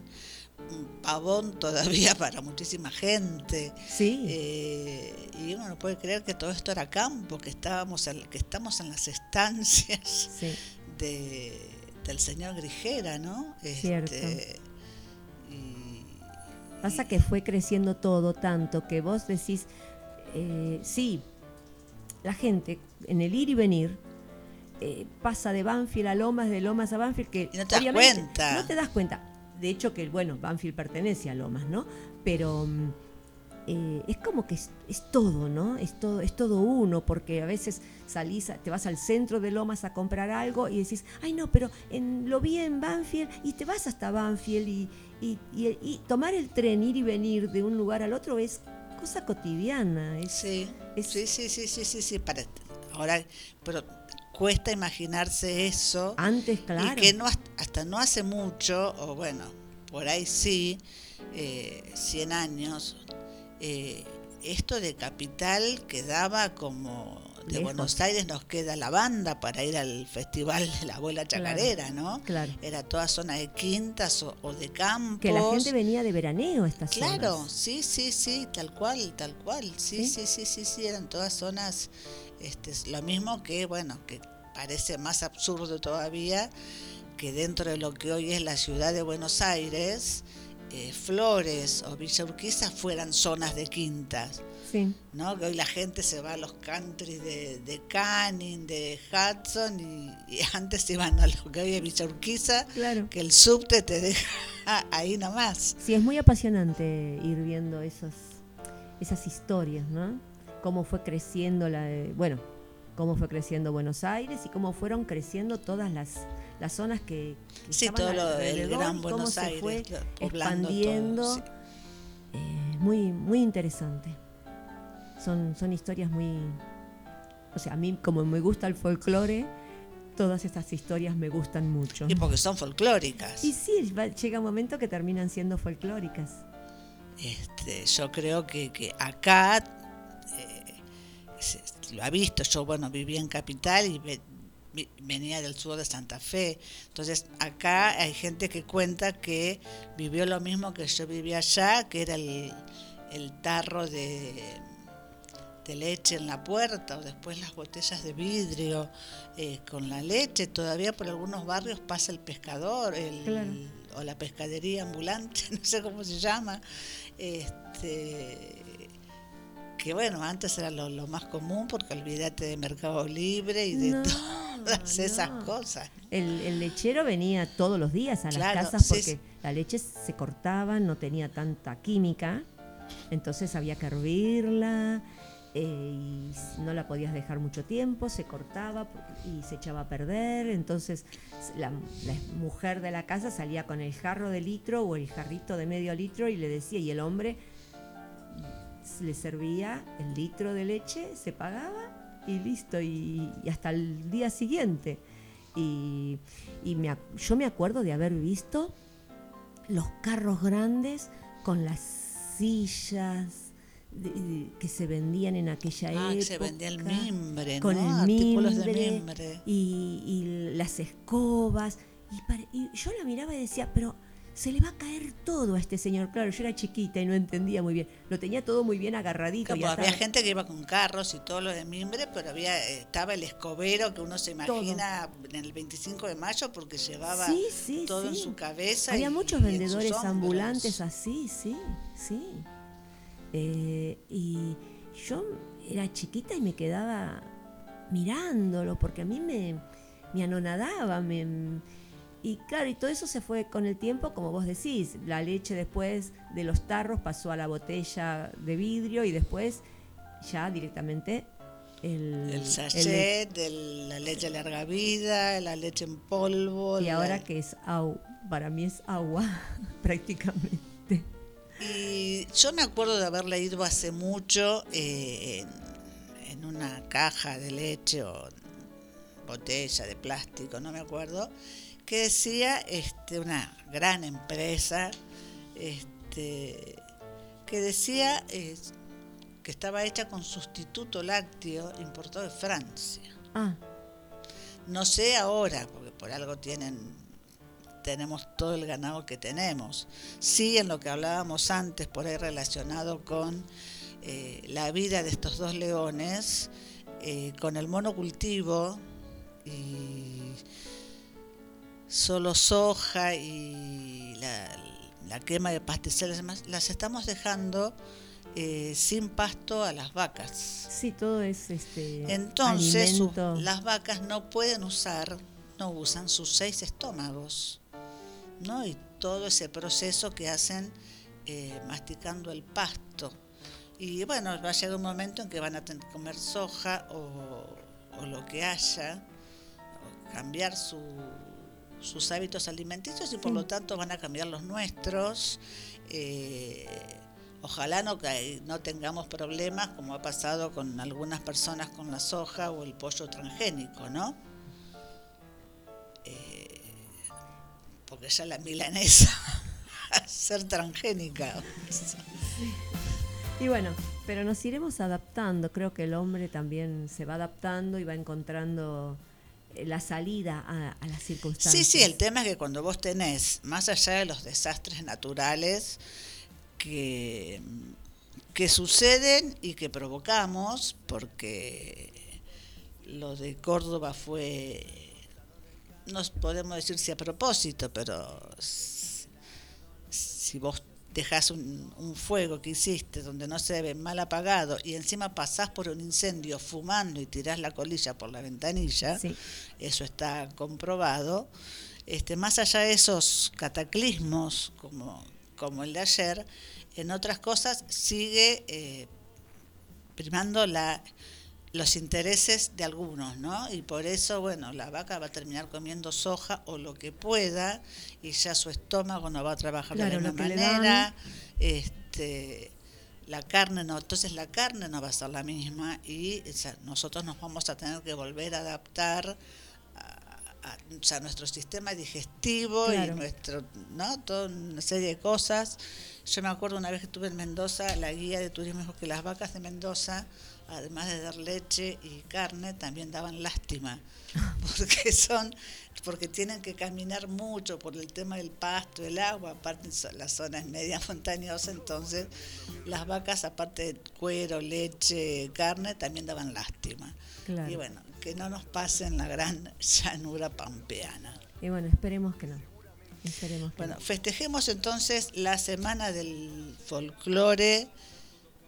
C: Un pavón todavía para muchísima gente.
D: Sí.
C: Eh, y uno no puede creer que todo esto era campo, que estábamos en- que estamos en las estancias
D: Sí.
C: de, del señor Grijera, ¿no?
D: Cierto.
C: Este,
D: Pasa que fue creciendo todo tanto que vos decís, eh, sí, la gente en el ir y venir eh, pasa de Banfield a Lomas, de Lomas a Banfield, que
C: Y no te das
D: obviamente
C: cuenta.
D: No te das cuenta. De hecho que, bueno, Banfield pertenece a Lomas, ¿no? Pero mm, eh, es como que es, es todo, ¿no? Es todo, es todo uno, porque a veces salís, te vas al centro de Lomas a comprar algo y decís, ay no, pero en, lo vi en Banfield y te vas hasta Banfield y, y, y- y tomar el tren, ir y venir de un lugar al otro es cosa cotidiana. Es,
C: sí, sí, sí, sí, sí, sí, sí, para, ahora, pero cuesta imaginarse eso.
D: Antes, claro.
C: Y que no, hasta- hasta no hace mucho, o bueno, por ahí sí, eh, 100 años, eh, esto de capital quedaba como de
D: Lejos.
C: Buenos Aires nos queda la banda para ir al festival de la abuela chacarera, ¿no?
D: Claro.
C: Era toda zona de quintas o, o de campos.
D: Que la gente venía de veraneo a estas
C: Claro,
D: zonas.
C: sí, sí, sí, tal cual, tal cual. Sí, sí, sí, sí, sí, eran todas zonas, este, es lo mismo que, bueno, que parece más absurdo todavía que dentro de lo que hoy es la ciudad de Buenos Aires, eh, Flores o Villa Urquiza fueran zonas de quintas.
D: Sí.
C: ¿no? Que hoy la gente se va a los country de, de Canning, de Hudson, y, y antes iban a lo que hoy es Villa Urquiza,
D: Claro.
C: que el subte te deja ahí nomás.
D: Sí, es muy apasionante ir viendo esos, esas historias, ¿no? Cómo fue creciendo la, bueno, cómo fue creciendo Buenos Aires y cómo fueron creciendo todas las, las zonas que, que
C: Sí,
D: estaban
C: todo lo del Gran
D: cómo
C: Buenos
D: se
C: Aires,
D: fue expandiendo.
C: todo, sí.
D: Eh, muy, muy interesante. Son, son historias muy, o sea, a mí como me gusta el folclore, todas estas historias me gustan mucho.
C: Y porque son folclóricas.
D: Y sí, va- llega un momento que terminan siendo folclóricas.
C: Este, yo creo que, que acá eh, se- lo ha visto. Yo, bueno, vivía en Capital y ve- venía del sur de Santa Fe. Entonces, acá hay gente que cuenta que vivió lo mismo que yo vivía allá, que era el, el tarro de, de leche en la puerta o después las botellas de vidrio eh, con la leche. Todavía por algunos barrios pasa el pescador el,
D: Claro.
C: o la pescadería ambulante, no sé cómo se llama. Este, que bueno, antes era lo, lo más común porque olvídate de Mercado Libre y de
D: No,
C: todas esas
D: no.
C: cosas.
D: El, el lechero venía todos los días a las casas porque
C: sí.
D: la leche se cortaba, no tenía tanta química, entonces había que hervirla eh, y no la podías dejar mucho tiempo, se cortaba y se echaba a perder, entonces la, la mujer de la casa salía con el jarro de litro o el jarrito de medio litro y le decía, y el hombre le servía el litro de leche, se pagaba y listo, y, y hasta el día siguiente. Y, y me yo me acuerdo de haber visto los carros grandes con las sillas de- de- que se vendían en aquella
C: Ah,
D: época.
C: se vendía el mimbre,
D: con
C: ¿no?
D: el
C: Artículos de
D: mimbre,
C: mimbre.
D: Y, y las escobas. Y, pare- y yo la miraba y decía, pero se le va a caer todo a este señor. Claro, yo era chiquita y no entendía muy bien. Lo tenía todo muy bien agarradito.
C: Como
D: y
C: había gente que iba con carros y todo lo de mimbre, pero había eh, estaba el escobero que uno se imagina en el 25 de mayo porque llevaba
D: Sí, sí,
C: todo en su cabeza.
D: Había
C: y-
D: muchos
C: y
D: vendedores ambulantes así, sí, sí. Eh, y yo era chiquita y me quedaba mirándolo porque a mí me, me anonadaba. Me, y claro, y todo eso se fue con el tiempo, como vos decís. La leche después de los tarros pasó a la botella de vidrio y después ya directamente el,
C: El
D: el-
C: sachet, de la leche larga vida, la leche en polvo.
D: y
C: la-
D: ahora que es agua, para mí es agua prácticamente.
C: Y yo me acuerdo de haber leído hace mucho eh, en, en una caja de leche o botella de plástico, no me acuerdo, que decía este, una gran empresa este, que decía eh, que estaba hecha con sustituto lácteo importado de Francia.
D: Ah,
C: No sé ahora, porque por algo tienen tenemos todo el ganado que tenemos. Sí, en lo que hablábamos antes, por ahí relacionado con eh, la vida de estos dos leones, eh, con el monocultivo y solo soja y la, la quema de pastizales, las estamos dejando eh, sin pasto a las vacas.
D: sí, todo es este
C: Entonces las vacas no pueden usar, no usan sus seis estómagos, ¿no? Y todo ese proceso que hacen eh, masticando el pasto. Y bueno, va a llegar un momento en que van a tener que comer soja o, o lo que haya, o cambiar su- sus hábitos alimenticios y por lo tanto van a cambiar los nuestros. Eh, ojalá no, no tengamos problemas como ha pasado con algunas personas con la soja o el pollo transgénico, ¿no? Eh, porque ya la milanesa ser transgénica.
D: Y bueno, pero nos iremos adaptando. Creo que el hombre también se va adaptando y va encontrando la salida a, a las circunstancias.
C: Sí, sí, el tema es que cuando vos tenés, más allá de los desastres naturales que, que suceden y que provocamos, porque lo de Córdoba fue, no podemos decir si a propósito, pero si vos dejás un, un fuego que hiciste donde no se ve mal apagado y encima pasás por un incendio fumando y tirás la colilla por la ventanilla,
D: Sí.
C: eso está comprobado. Este, más allá de esos cataclismos como, como el de ayer, en otras cosas sigue eh, primando la, los intereses de algunos, ¿no? Y por eso, bueno, la vaca va a terminar comiendo soja o lo que pueda y ya su estómago no va a trabajar
D: Claro,
C: de la misma manera. Este, la carne no, entonces la carne no va a ser la misma y o sea, nosotros nos vamos a tener que volver a adaptar a, a- o sea, nuestro sistema digestivo y nuestro, ¿no? Toda una serie de cosas. Yo me acuerdo una vez que estuve en Mendoza, la guía de turismo dijo que las vacas de Mendoza, además de dar leche y carne, también daban lástima, porque son, porque tienen que caminar mucho por el tema del pasto, el agua, aparte la zona es media montañosa, entonces las vacas, aparte de cuero, leche, carne, también daban lástima.
D: Claro.
C: Y bueno, que no nos pase en la gran llanura pampeana.
D: Y bueno, esperemos que no. Esperemos que
C: Bueno,
D: no.
C: festejemos entonces la semana del folclore.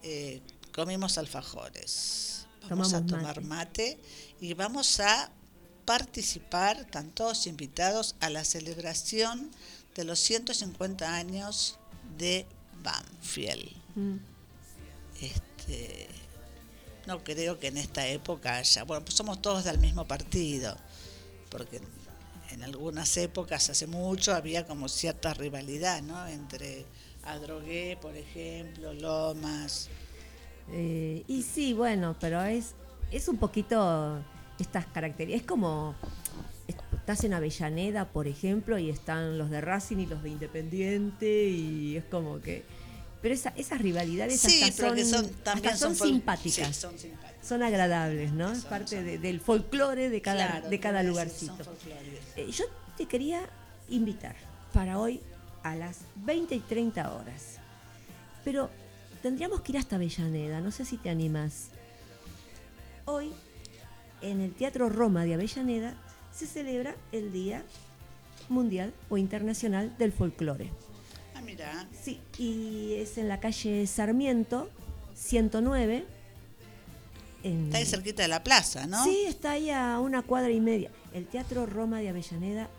C: eh, comimos alfajores. Vamos a tomar mate. y vamos a participar, están todos invitados a la celebración de los 150 años de Banfield.
D: Mm.
C: Este, no creo que en esta época haya, bueno, pues somos todos del mismo partido, porque en algunas épocas, hace mucho, había como cierta rivalidad, ¿no? Entre Adrogué, por ejemplo, Lomas.
D: Eh, y sí, bueno, pero es, es un poquito estas características. Es como estás en Avellaneda, por ejemplo, y están los de Racing y los de Independiente, y es como que. Pero esa, esas rivalidades
C: Sí,
D: hasta son,
C: son
D: hasta
C: también
D: son,
C: son fol-
D: simpáticas.
C: sí, son simpáticas.
D: Son agradables, ¿no? Es parte de- del folclore de cada,
C: Claro,
D: de cada lugarcito. Eh, yo te quería invitar para hoy a las 20 y 30 horas. Pero tendríamos que ir hasta Avellaneda, no sé si te animas. Hoy, en el Teatro Roma de Avellaneda, se celebra el Día Mundial o Internacional del Folclore.
C: Ah, mira,
D: Sí, y es en la calle Sarmiento, 109. En...
C: está ahí cerquita de la plaza, ¿no?
D: Sí, está ahí a una cuadra y media. El Teatro Roma de Avellaneda,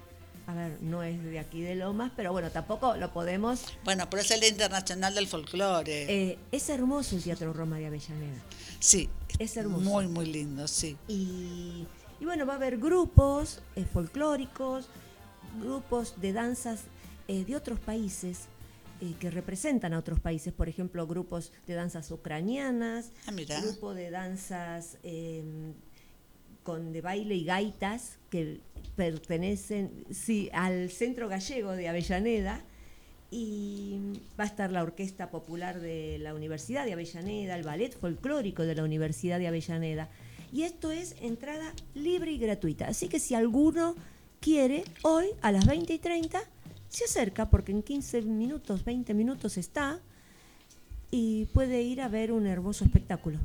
D: a ver, no es de aquí de Lomas, pero bueno, tampoco lo podemos.
C: Bueno, pero es el Internacional del Folclore.
D: Eh, es hermoso el Teatro Roma de Avellaneda.
C: sí,
D: es hermoso.
C: Muy, muy lindo, sí.
D: Y, y bueno, va a haber grupos eh, folclóricos, grupos de danzas eh, de otros países que representan a otros países, por ejemplo, grupos de danzas ucranianas,
C: Ah,
D: grupo de danzas eh, con de baile y gaitas que pertenecen sí, al Centro Gallego de Avellaneda y va a estar la Orquesta Popular de la Universidad de Avellaneda, el Ballet Folclórico de la Universidad de Avellaneda. Y esto es entrada libre y gratuita. Así que si alguno quiere, hoy a las 20 y 30 se acerca, porque en 15 minutos, 20 minutos está, y puede ir a ver un hermoso espectáculo.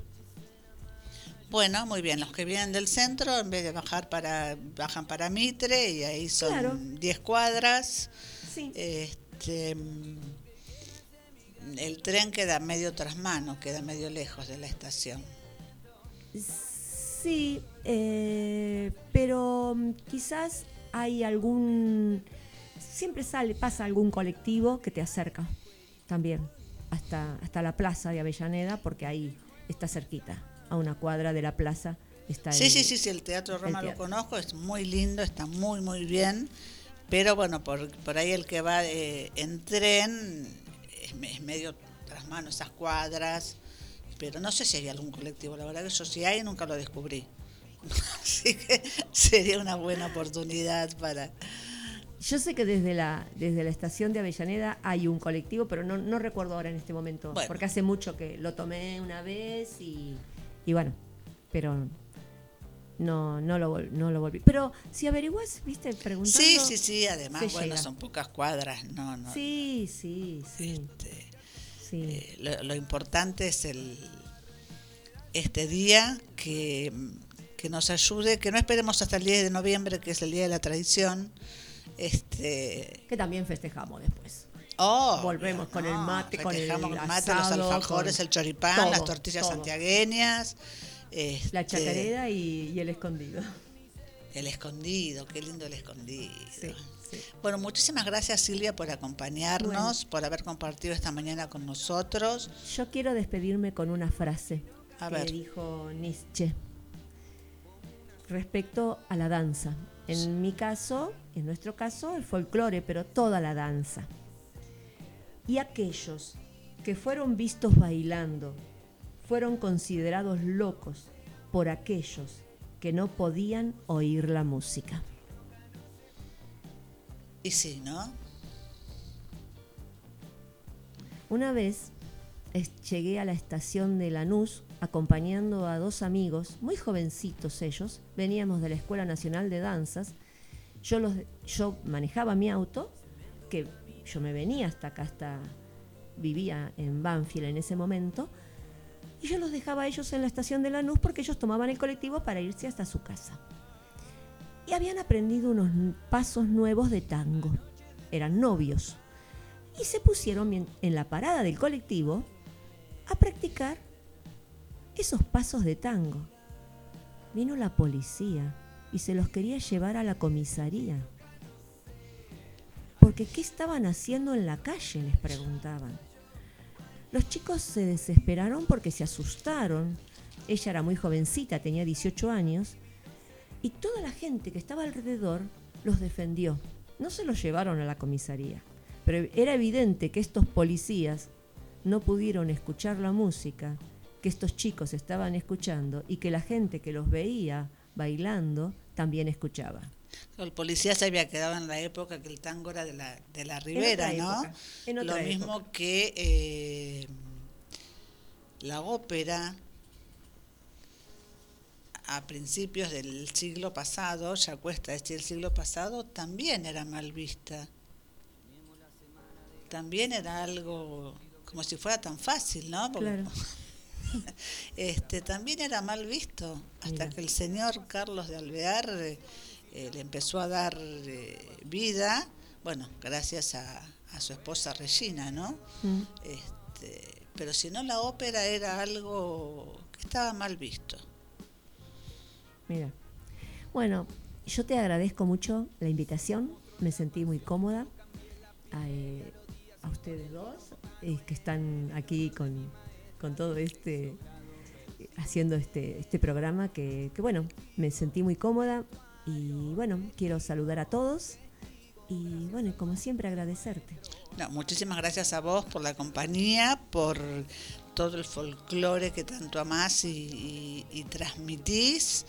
C: Bueno, muy bien. Los que vienen del centro, en vez de bajar para, bajan para Mitre y ahí son
D: Claro.
C: 10 cuadras.
D: Sí.
C: Este, el tren queda medio tras mano, queda medio lejos de la estación.
D: Sí, eh, pero mm, quizás hay algún, siempre sale, pasa algún colectivo que te acerca también hasta, hasta la plaza de Avellaneda, porque ahí está cerquita, a una cuadra de la plaza está
C: Sí,
D: el-
C: sí, sí, sí, el Teatro Roma lo
D: teatro.
C: conozco, es muy lindo, está muy, muy bien. Pero bueno, por, por ahí el que va eh, en tren es, me- es medio tras mano esas cuadras. Pero no sé si hay algún colectivo, la verdad que yo si hay nunca lo descubrí. Así que sería una buena oportunidad para...
D: Yo sé que desde la, desde la estación de Avellaneda hay un colectivo, pero no, no recuerdo ahora en este momento,
C: Bueno.
D: porque hace mucho que lo tomé una vez y, y bueno, pero no, no, lo, no lo volví. Pero si averiguas, viste, preguntando...
C: Sí, sí, sí, además, bueno,
D: llega.
C: son pocas cuadras, no, no.
D: Sí, sí, sí.
C: Este,
D: sí.
C: eh, lo, lo importante es el este día que, que nos ayude, que no esperemos hasta el 10 de noviembre, que es el día de la tradición. Este,
D: que también festejamos después.
C: Oh,
D: Volvemos con el
C: no,
D: mate, con el
C: mate, los alfajores, el choripán,
D: todo,
C: las tortillas
D: todo.
C: santiagueñas.
D: La
C: este,
D: chacarera y, y el escondido.
C: El escondido, qué lindo el escondido.
D: Sí, sí.
C: Bueno, muchísimas gracias Silvia por acompañarnos, por haber compartido esta mañana con nosotros.
D: Yo quiero despedirme con una frase
C: A
D: que
C: ver.
D: dijo Nietzsche respecto a la danza. En mi caso, en nuestro caso, el folclore, pero toda la danza. Y aquellos que fueron vistos bailando fueron considerados locos por aquellos que no podían oír la música.
C: Y sí, ¿no?
D: Una vez llegué a la estación de Lanús acompañando a dos amigos, muy jovencitos ellos, veníamos de la Escuela Nacional de Danzas. Yo, los, yo manejaba mi auto, que yo me venía hasta acá, hasta vivía en Banfield en ese momento, y yo los dejaba a ellos en la estación de Lanús porque ellos tomaban el colectivo para irse hasta su casa. Y habían aprendido unos pasos nuevos de tango. Eran novios y se pusieron en la parada del colectivo a practicar esos pasos de tango. Vino la policía y se los quería llevar a la comisaría. Porque ¿qué estaban haciendo en la calle? les preguntaban. Los chicos se desesperaron porque se asustaron. Ella era muy jovencita, tenía 18 años, y toda la gente que estaba alrededor los defendió. No se los llevaron a la comisaría, pero era evidente que estos policías no pudieron escuchar la música que estos chicos estaban escuchando y que la gente que los veía bailando también escuchaba.
C: El policía se había quedado en la época que el tango era de la, de la Ribera,
D: otra
C: ¿no? Lo mismo
D: época.
C: que eh, la ópera a principios del siglo pasado, ya cuesta decir el siglo pasado, también era mal vista. También era algo como si fuera tan fácil, ¿no? Porque-
D: Claro.
C: este también era mal visto hasta
D: Mira.
C: que el señor Carlos de Alvear eh, le empezó a dar eh, vida bueno gracias a, a su esposa Regina no
D: Mm.
C: este, pero si no la ópera era algo que estaba mal visto
D: Mira. Bueno, yo te agradezco mucho la invitación, me sentí muy cómoda. A, eh, a ustedes dos, eh, que están aquí con, con todo este, haciendo este, este programa, que, que bueno, me sentí muy cómoda y bueno, quiero saludar a todos y bueno, como siempre agradecerte.
C: No, muchísimas gracias a vos por la compañía, por todo el folclore que tanto amás y transmitís.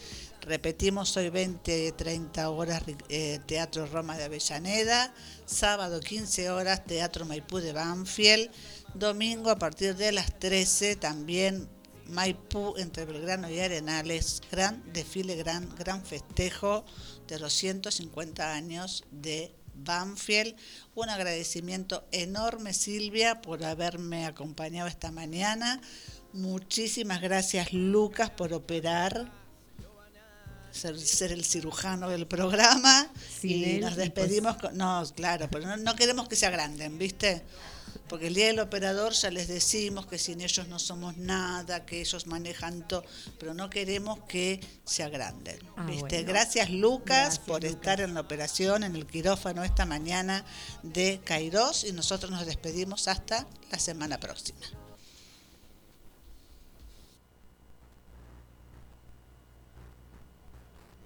C: Repetimos hoy 20, 30 horas eh, Teatro Roma de Avellaneda, sábado 15 horas Teatro Maipú de Banfield, domingo a partir de las 13 también Maipú entre Belgrano y Arenales, gran desfile, gran, gran festejo de los 150 años de Banfield. Un agradecimiento enorme Silvia por haberme acompañado esta mañana. Muchísimas gracias Lucas por operar ser, ser el cirujano del programa
D: Sin
C: y
D: él,
C: nos despedimos con, no claro pero no, no queremos que se agranden viste porque el día del operador ya les decimos que sin ellos no somos nada que ellos manejan todo pero no queremos que se agranden
D: Ah,
C: viste
D: bueno.
C: gracias Lucas
D: Gracias,
C: por
D: Lucas.
C: estar en la operación en el quirófano esta mañana de Kairos y nosotros nos despedimos hasta la semana próxima